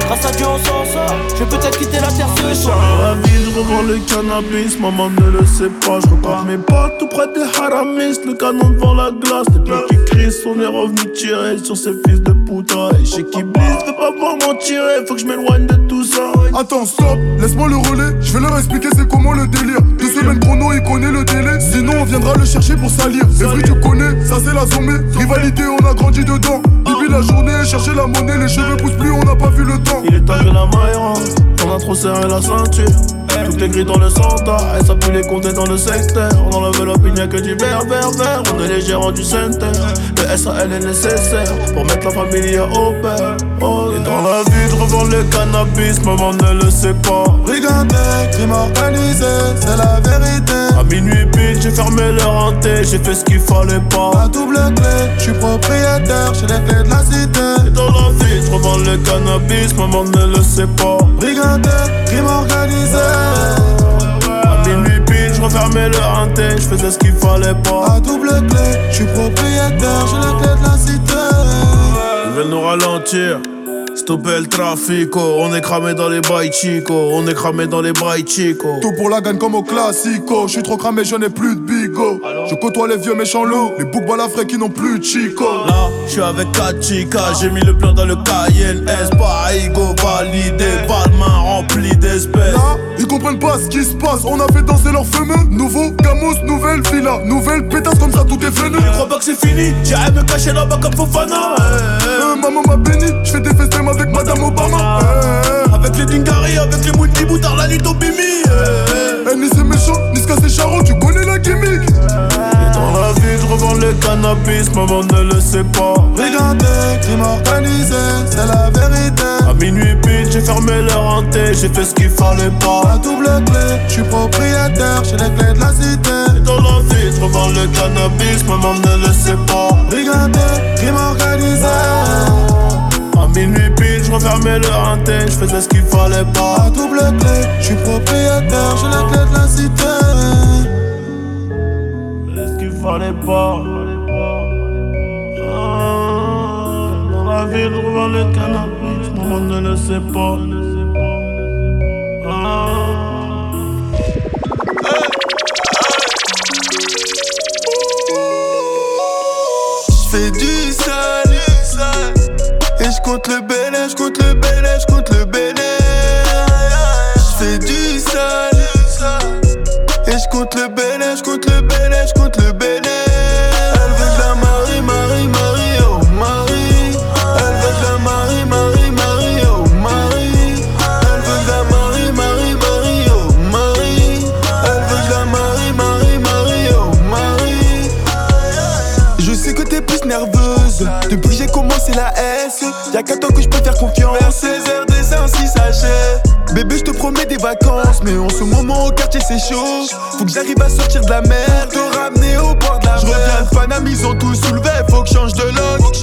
Speaker 28: Grâce à Dieu, on s'en sort. Je vais peut-être quitter la terre ce soir.
Speaker 29: la ville, je revends le cannabis, maman ne le sait pas. Je repars mes potes tout près des haramis, le canon devant la glace. Les blocs qui crient, on est revenu tirer sur ces fils de putain. Et chez qui blisse, veux pas voir m'en tirer, faut que je m'éloigne de tout ça.
Speaker 30: Attends, stop, laisse-moi le relais. Je vais leur expliquer c'est comment le délire. Deux semaines chrono, il connaît le délai. Sinon, on viendra le chercher pour salir. Evry, tu connais, ça c'est la zombie. Rivalité, on a grandi dedans. Depuis la journée, chercher la monnaie, les cheveux poussent plus, on n'a pas vu le temps.
Speaker 29: Il est temps que la maille rentre, on a trop serré la ceinture. Tout est gris dans le centre, et ça pue les compter dans le secteur. On enlève l'opinion que du vert, vert, vert. On est les gérants du center. Le SAL est nécessaire pour mettre la famille au père. Oh, et dans la vie, je revends le cannabis, maman ne le sait pas.
Speaker 30: Brigandé, crime organisé, c'est la vérité.
Speaker 29: À minuit pile, j'ai fermé leur hanté, j'ai fait ce qu'il fallait pas.
Speaker 30: À double clé, je suis propriétaire, j'ai les clés de la cité.
Speaker 29: Et dans la vie, je revends le cannabis, maman ne le sait pas.
Speaker 30: Brigandé, crime organisé.
Speaker 29: À minuit pile, je refermais le hanté, je faisais ce qu'il fallait pas.
Speaker 30: À double clé, je suis propriétaire, j'ai les clés de la cité.
Speaker 29: Veulent nous ralentir. Stopper le trafic, on est cramé dans les bails chico, on est cramé dans les bails chico.
Speaker 30: Tout pour la gagne comme au classico. Je suis trop cramé, je n'ai plus de bigo. Je côtoie les vieux méchants loups, les boucs balafrés qui n'ont plus de chico.
Speaker 29: Là, je suis avec 4 chicas, j'ai mis le plan dans le Cayenne S. Baigo validé, pas de main remplie d'espèces.
Speaker 30: Là, ils comprennent pas ce qui se passe. On a fait danser leurs fameux. Nouveau Gamos, nouvelle villa, nouvelle pétasse comme ça, tout est venu.
Speaker 29: Je crois pas que c'est fini, j'irai me cacher là-bas comme Fofana.
Speaker 30: Euh, maman m'a béni, je fais des avec Madame Obama. Euh,
Speaker 29: avec les Dingari, avec les Mouti Boutard, la nuit au Bimi.
Speaker 30: Eh, ni c'est méchant, ni ce c'est charron, tu connais la gimmick.
Speaker 29: Et dans la vie, je revends le cannabis, maman ne le sait pas.
Speaker 30: Brigandé, crime organisé, c'est la vérité.
Speaker 29: À minuit pile, j'ai fermé leur hanté, j'ai fait ce qu'il fallait pas.
Speaker 30: À double clé, je suis propriétaire, j'ai les clés de la cité.
Speaker 29: Et dans la vie, je revends le cannabis, maman ne le sait pas.
Speaker 30: Brigandé, crime organisé.
Speaker 29: Minuit pile, je refermais le hanté, je faisais ce qu'il fallait pas.
Speaker 30: À double clé, je suis propriétaire, j'ai les clés de la cité.
Speaker 29: Faisais ce qu'il fallait pas. Ah, dans la ville, revends le cannabis, maman ne le sait pas.
Speaker 30: Vacances Mais en ce moment au quartier c'est chaud. Faut que j'arrive à sortir de la mer Te ramener au bord de la mer Je reviens le Paname ils ont tout soulevé Faut que je change de look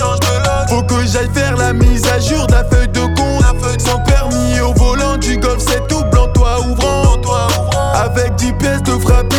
Speaker 30: Faut que j'aille faire la mise à jour de la feuille de compte. Sans permis au volant du golf c'est tout blanc toi ouvrant. Avec 10 pièces de frappe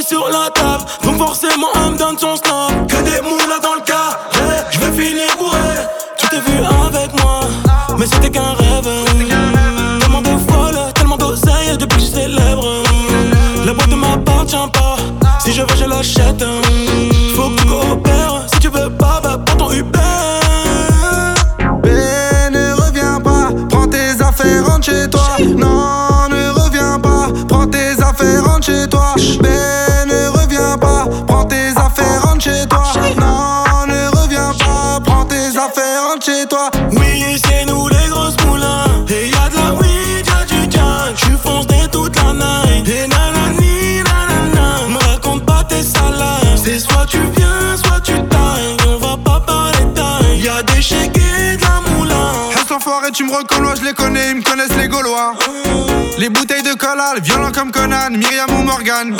Speaker 30: sur la table. Donc forcément, elle me donne son snap. Que des moulas dans le carré.
Speaker 8: Je vais finir bourré. Tu t'es vu avec moi, mais
Speaker 31: c'était qu'un rêve. Tellement de voiles, tellement d'oseilles depuis que je célèbre. La boîte ne m'appartient pas. Si je veux, je l'achète. Faut que tu coopères. Si tu veux pas, bah prends ton Uber.
Speaker 32: Ben, ne reviens pas. Prends tes affaires, rentre chez toi. Non, ne reviens pas. Prends tes affaires, rentre chez toi.
Speaker 8: Ben, tu
Speaker 32: me reconnais, je les connais, ils me connaissent les Gaulois. Les bouteilles de collal, violents comme Conan, Myriam ou Morgan.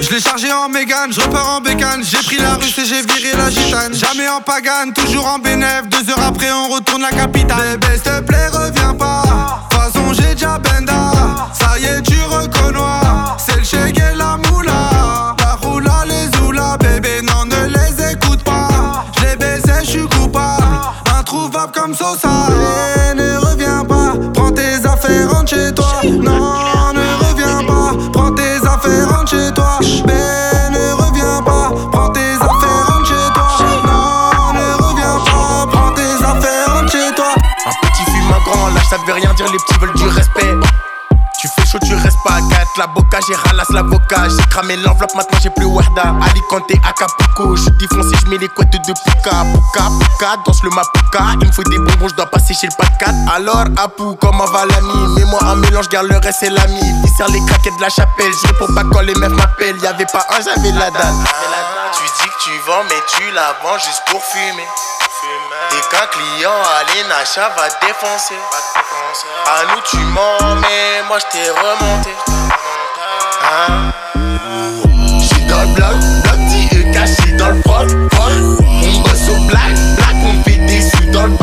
Speaker 32: Je l'ai chargé en mégane, je repars en bécane. J'ai pris la russe et j'ai viré la gitane. Jamais en pagane, toujours en bénéf. Deux heures après, on retourne la capitale. Bébé, s'il te plaît, reviens pas. De toute façon, j'ai déjà benda. Ça y est, tu reconnais. C'est le chèque et la Introuvable comme Sosa. Et ne reviens pas, prends tes affaires, rentre chez toi. Non, ne reviens pas, prends tes affaires, rentre chez toi. Mais ne reviens pas, prends tes affaires, rentre chez toi. Non, ne reviens pas, prends tes affaires, rentre chez toi.
Speaker 19: Un petit fume, un grand lâche, ça veut rien dire, les petits veulent du respect. Tu fais chaud, tu restes pas à 4. La boca, j'ai ralasse l'avocat. J'ai cramé l'enveloppe, maintenant j'ai plus Wahda. Alicante, Acapulco. Je défoncé, je mets les couettes de Puka. Puka, Puka, danse le Mapuka. Il me faut des bonbons, je dois passer chez le pas de 4. Alors, Apu, comment va l'ami? Mets-moi un mélange, garde le reste, c'est l'ami. Dissert les craquettes de la chapelle. Je réponds pas quand les meufs m'appellent. Y'avait pas un, j'avais la dalle. Tu dis que tu vends, mais tu la vends juste pour fumer. Et qu'un client à l'Enacha va défoncer. À nous tu mens, mais moi je t'ai remonté. Hein? J'suis dans le dans au on fait dans le.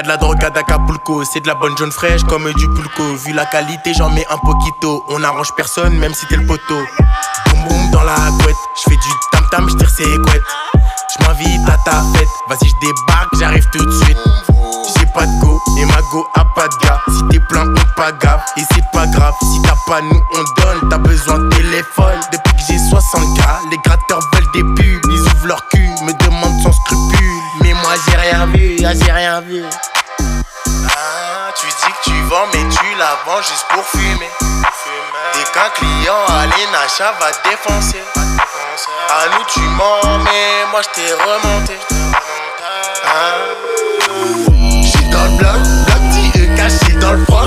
Speaker 19: Y'a de la drogue à Acapulco, c'est de la bonne jaune fraîche comme du pulco. Vu la qualité, j'en mets un poquito. On arrange personne, même si t'es le poteau. Boum boum dans la couette, j'fais du tam tam, j'tire ses couettes. J'm'invite à ta fête, vas-y j'débarque, j'arrive tout de suite. J'ai pas de go et ma go a pas de gars. Si t'es plein, on pas gaffe et c'est pas grave. Si t'as pas, nous on donne. T'as besoin de téléphone. Depuis que j'ai 60 gars, les gratteurs veulent des pubs. Ils ouvrent leur cul, me demandent sans scrupule. Mais moi j'ai rien vu, ah, j'ai rien vu. Tu vends, mais tu la vends juste pour fumer. Et qu'un client à l'Enacha va défoncer. À nous tu mens, mais moi je t'ai remonté. Hein? J'suis dans le bloc, bloc dit et caché dans le froc,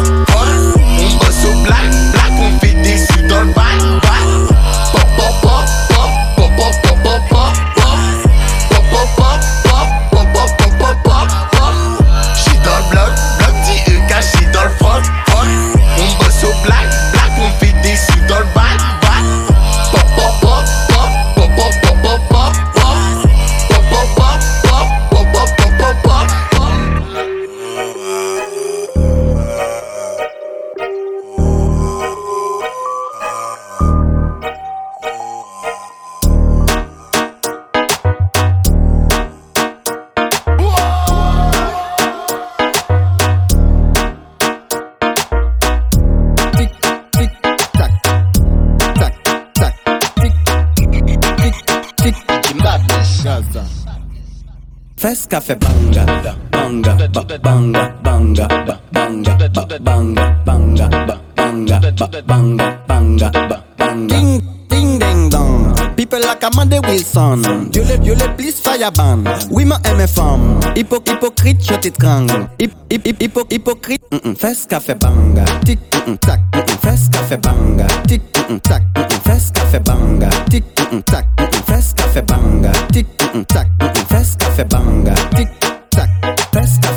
Speaker 7: Fes café banga, banga, ba- banga, banga, ba- banga, ba- banga, banga, ba- banga, ba- banga, banga, ba- banga. Ding, ding, ding, dong. People like Amanda Wilson. Dieu les, Dieu les please fireban. Oui, ma femme. Hypo, hypocrite, je t'étrangle. Hip, hip, hip, hypo, hypocrite. Mm -mm. Fes café banga. Tic, mm -mm, tac. Mm -mm. Fes café banga. Tic, mm tac. Mm -mm. Fes café banga. Tic, tac. Mm -mm. Fes café banga. Tic, tac. Mm -mm. Fes café banga.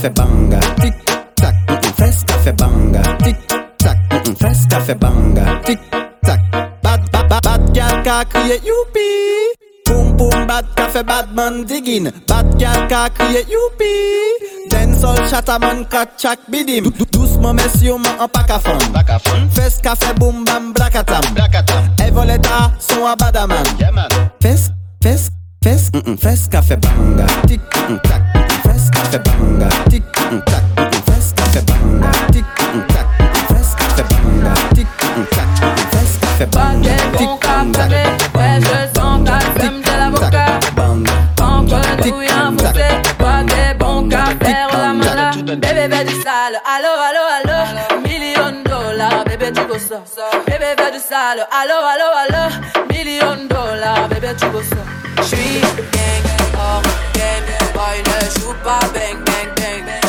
Speaker 7: fait banga, tic tac, festa fait banga, tic tac, festa fait banga, tic tac. Bad bad bad bad gal ka crier youpi. Boom boom bad ka bad man digging, bad girl, ka crier youpi. Dancehall chataman ka chak bidim. Doucement messieurs man en pack à fond, fest ka fait boom bam blackatam, blackatam. Evoleta son à badaman, yeah man. Fest fest fest, fest ka fait banga, tic tac. Festa fait banga, tic tac. Festa fait banga, tic tac. Banga, tic tac. Banga, tic tac.
Speaker 33: Je des. Bébé, du
Speaker 11: sale, allo, allo, allo. Million dollars, bébé, tu go ça. Bébé, bébé du sale, allo, allo, allo. Million dollars, bébé, tu go ça. J'suis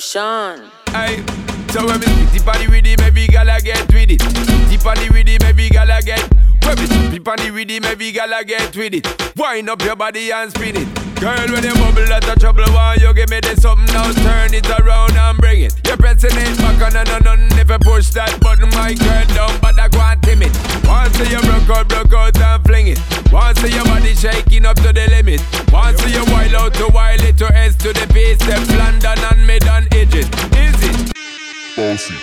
Speaker 34: Sean.
Speaker 35: Hey, so when me deep on the rhythm, every gala get with it. Deep on the rhythm, every gala get. When me deep on the rhythm, every gala get with it. Wind up your body and spin it. Girl, when you bubble out of trouble, why you give me this something now? Turn it around and bring it. You're pressing it back on and on if you push that button, my girl but I go and timid. Once you broke out, broke out and fling it. Once your body shaking up to the limit. Once you wild out to wild it to S to the base, step London and edges. It?
Speaker 36: Bossy,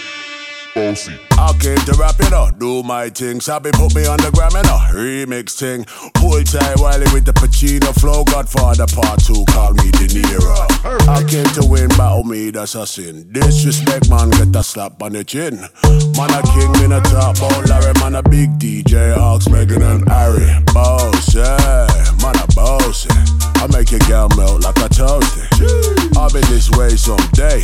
Speaker 36: bossy.
Speaker 37: I came to rap, you know, do my thing. Sabi put me on the gram, you know, remix thing. Pull tight Wiley with the Pacino flow. Godfather part two, call me De Niro. I came to win, battle oh, me, that's a sin. Disrespect, man, get a slap on the chin. Man, a king, in a top about Larry, man, a big DJ, Hawks, Megan and Harry. Boss, yeah, man, a boss. yeah. I make your girl melt like a toasty. I'll be this way someday.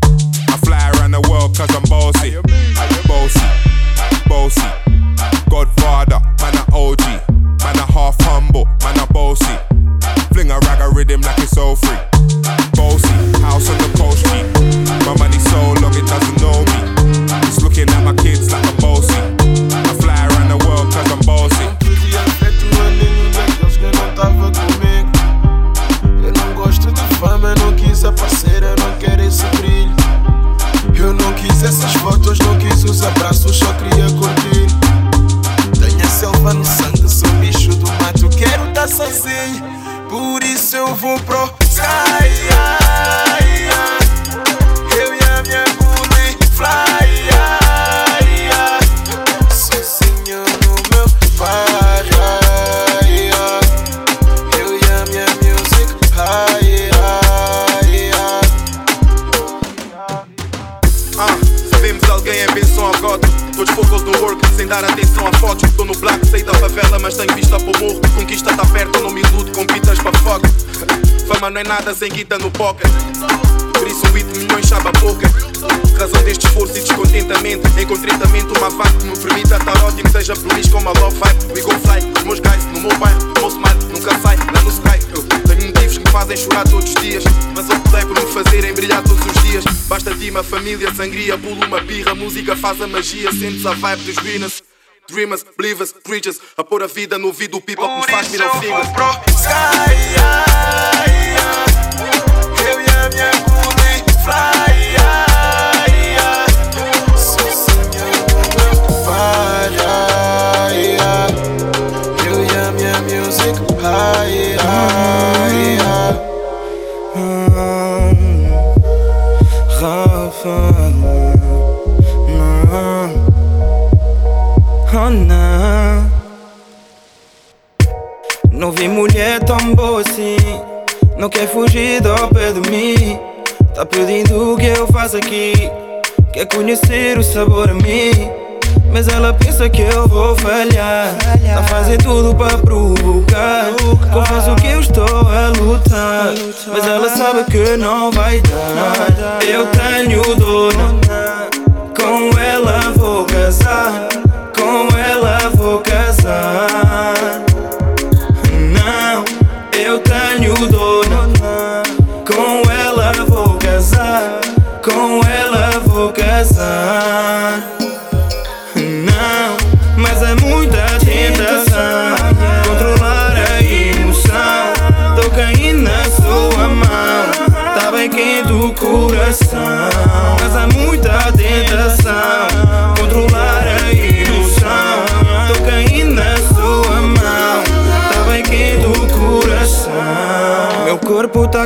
Speaker 38: Around the world cause I'm bossy. Bossy, bossy, Godfather, man a OG, man a half humble, man a bossy. Fling a rag a rhythm like it's all free. Bossy, house on the
Speaker 39: vou pro sky. Eu no meu. Eu Ah, sabemos alguém é benção a
Speaker 19: God. Todos focos no work, sem dar atenção às fotos. Tô no black, sei da favela, mas tenho vista pro morro. Conquista tá perto, não me Fama não é nada sem guita no pocket. Por isso 8 milhões chaba a boca. Razão deste esforço e descontentamento. Encontrei também uma vaca que me permita estar ótimo. Seja feliz como a love vibe. We go fly, meus guys no bairro. Meu smile nunca sai, lá no sky. Eu tenho motivos que me fazem chorar todos os dias. Mas optei por me fazerem brilhar todos os dias. Basta ti família, sangria, pulo uma birra. Música faz a magia, sentes a vibe dos winners. Dreamers, believers, preachers. A pôr a vida no ouvido do people que me faz mirar o.
Speaker 5: Eu e a
Speaker 40: não, vi mulher tão boa. Não quer fugir do pé de mim. Tá pedindo o que eu faço aqui. Quer conhecer o sabor a mim. Mas ela pensa que eu vou falhar. Tá fazendo tudo pra provocar. Confesso que eu estou a lutar. Mas ela sabe que não vai dar. Eu tenho dona. Com ela vou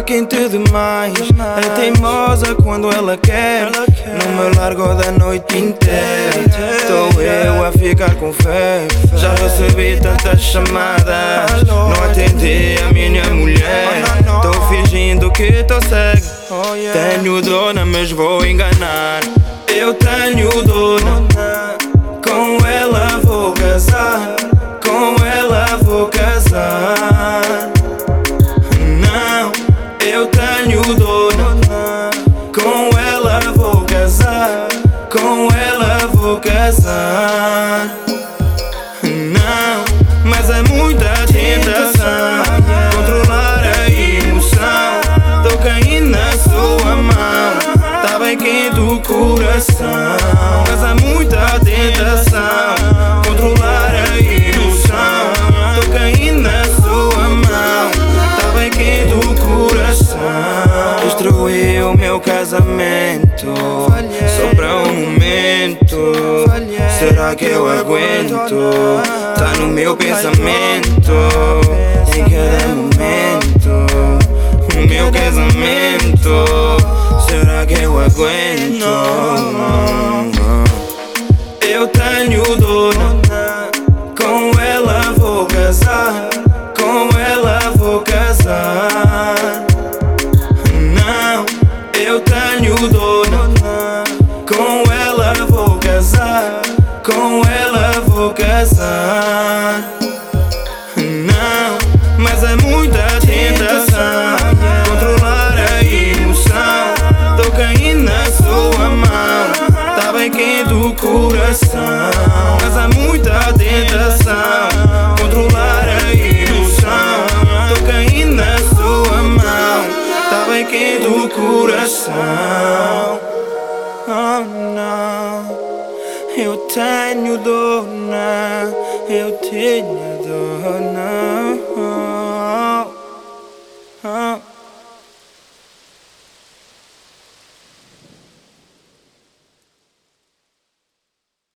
Speaker 40: quente demais. É teimosa quando ela quer. Não me largo da noite inteira. Tô eu a ficar com fé. Já recebi tantas chamadas. Não atendi a minha mulher. Tô fingindo que tô cego. Tenho dona, mas vou enganar. Eu tenho dona. Será que eu aguento? Tá no meu pensamento. Em cada momento. O meu casamento. Será que eu aguento?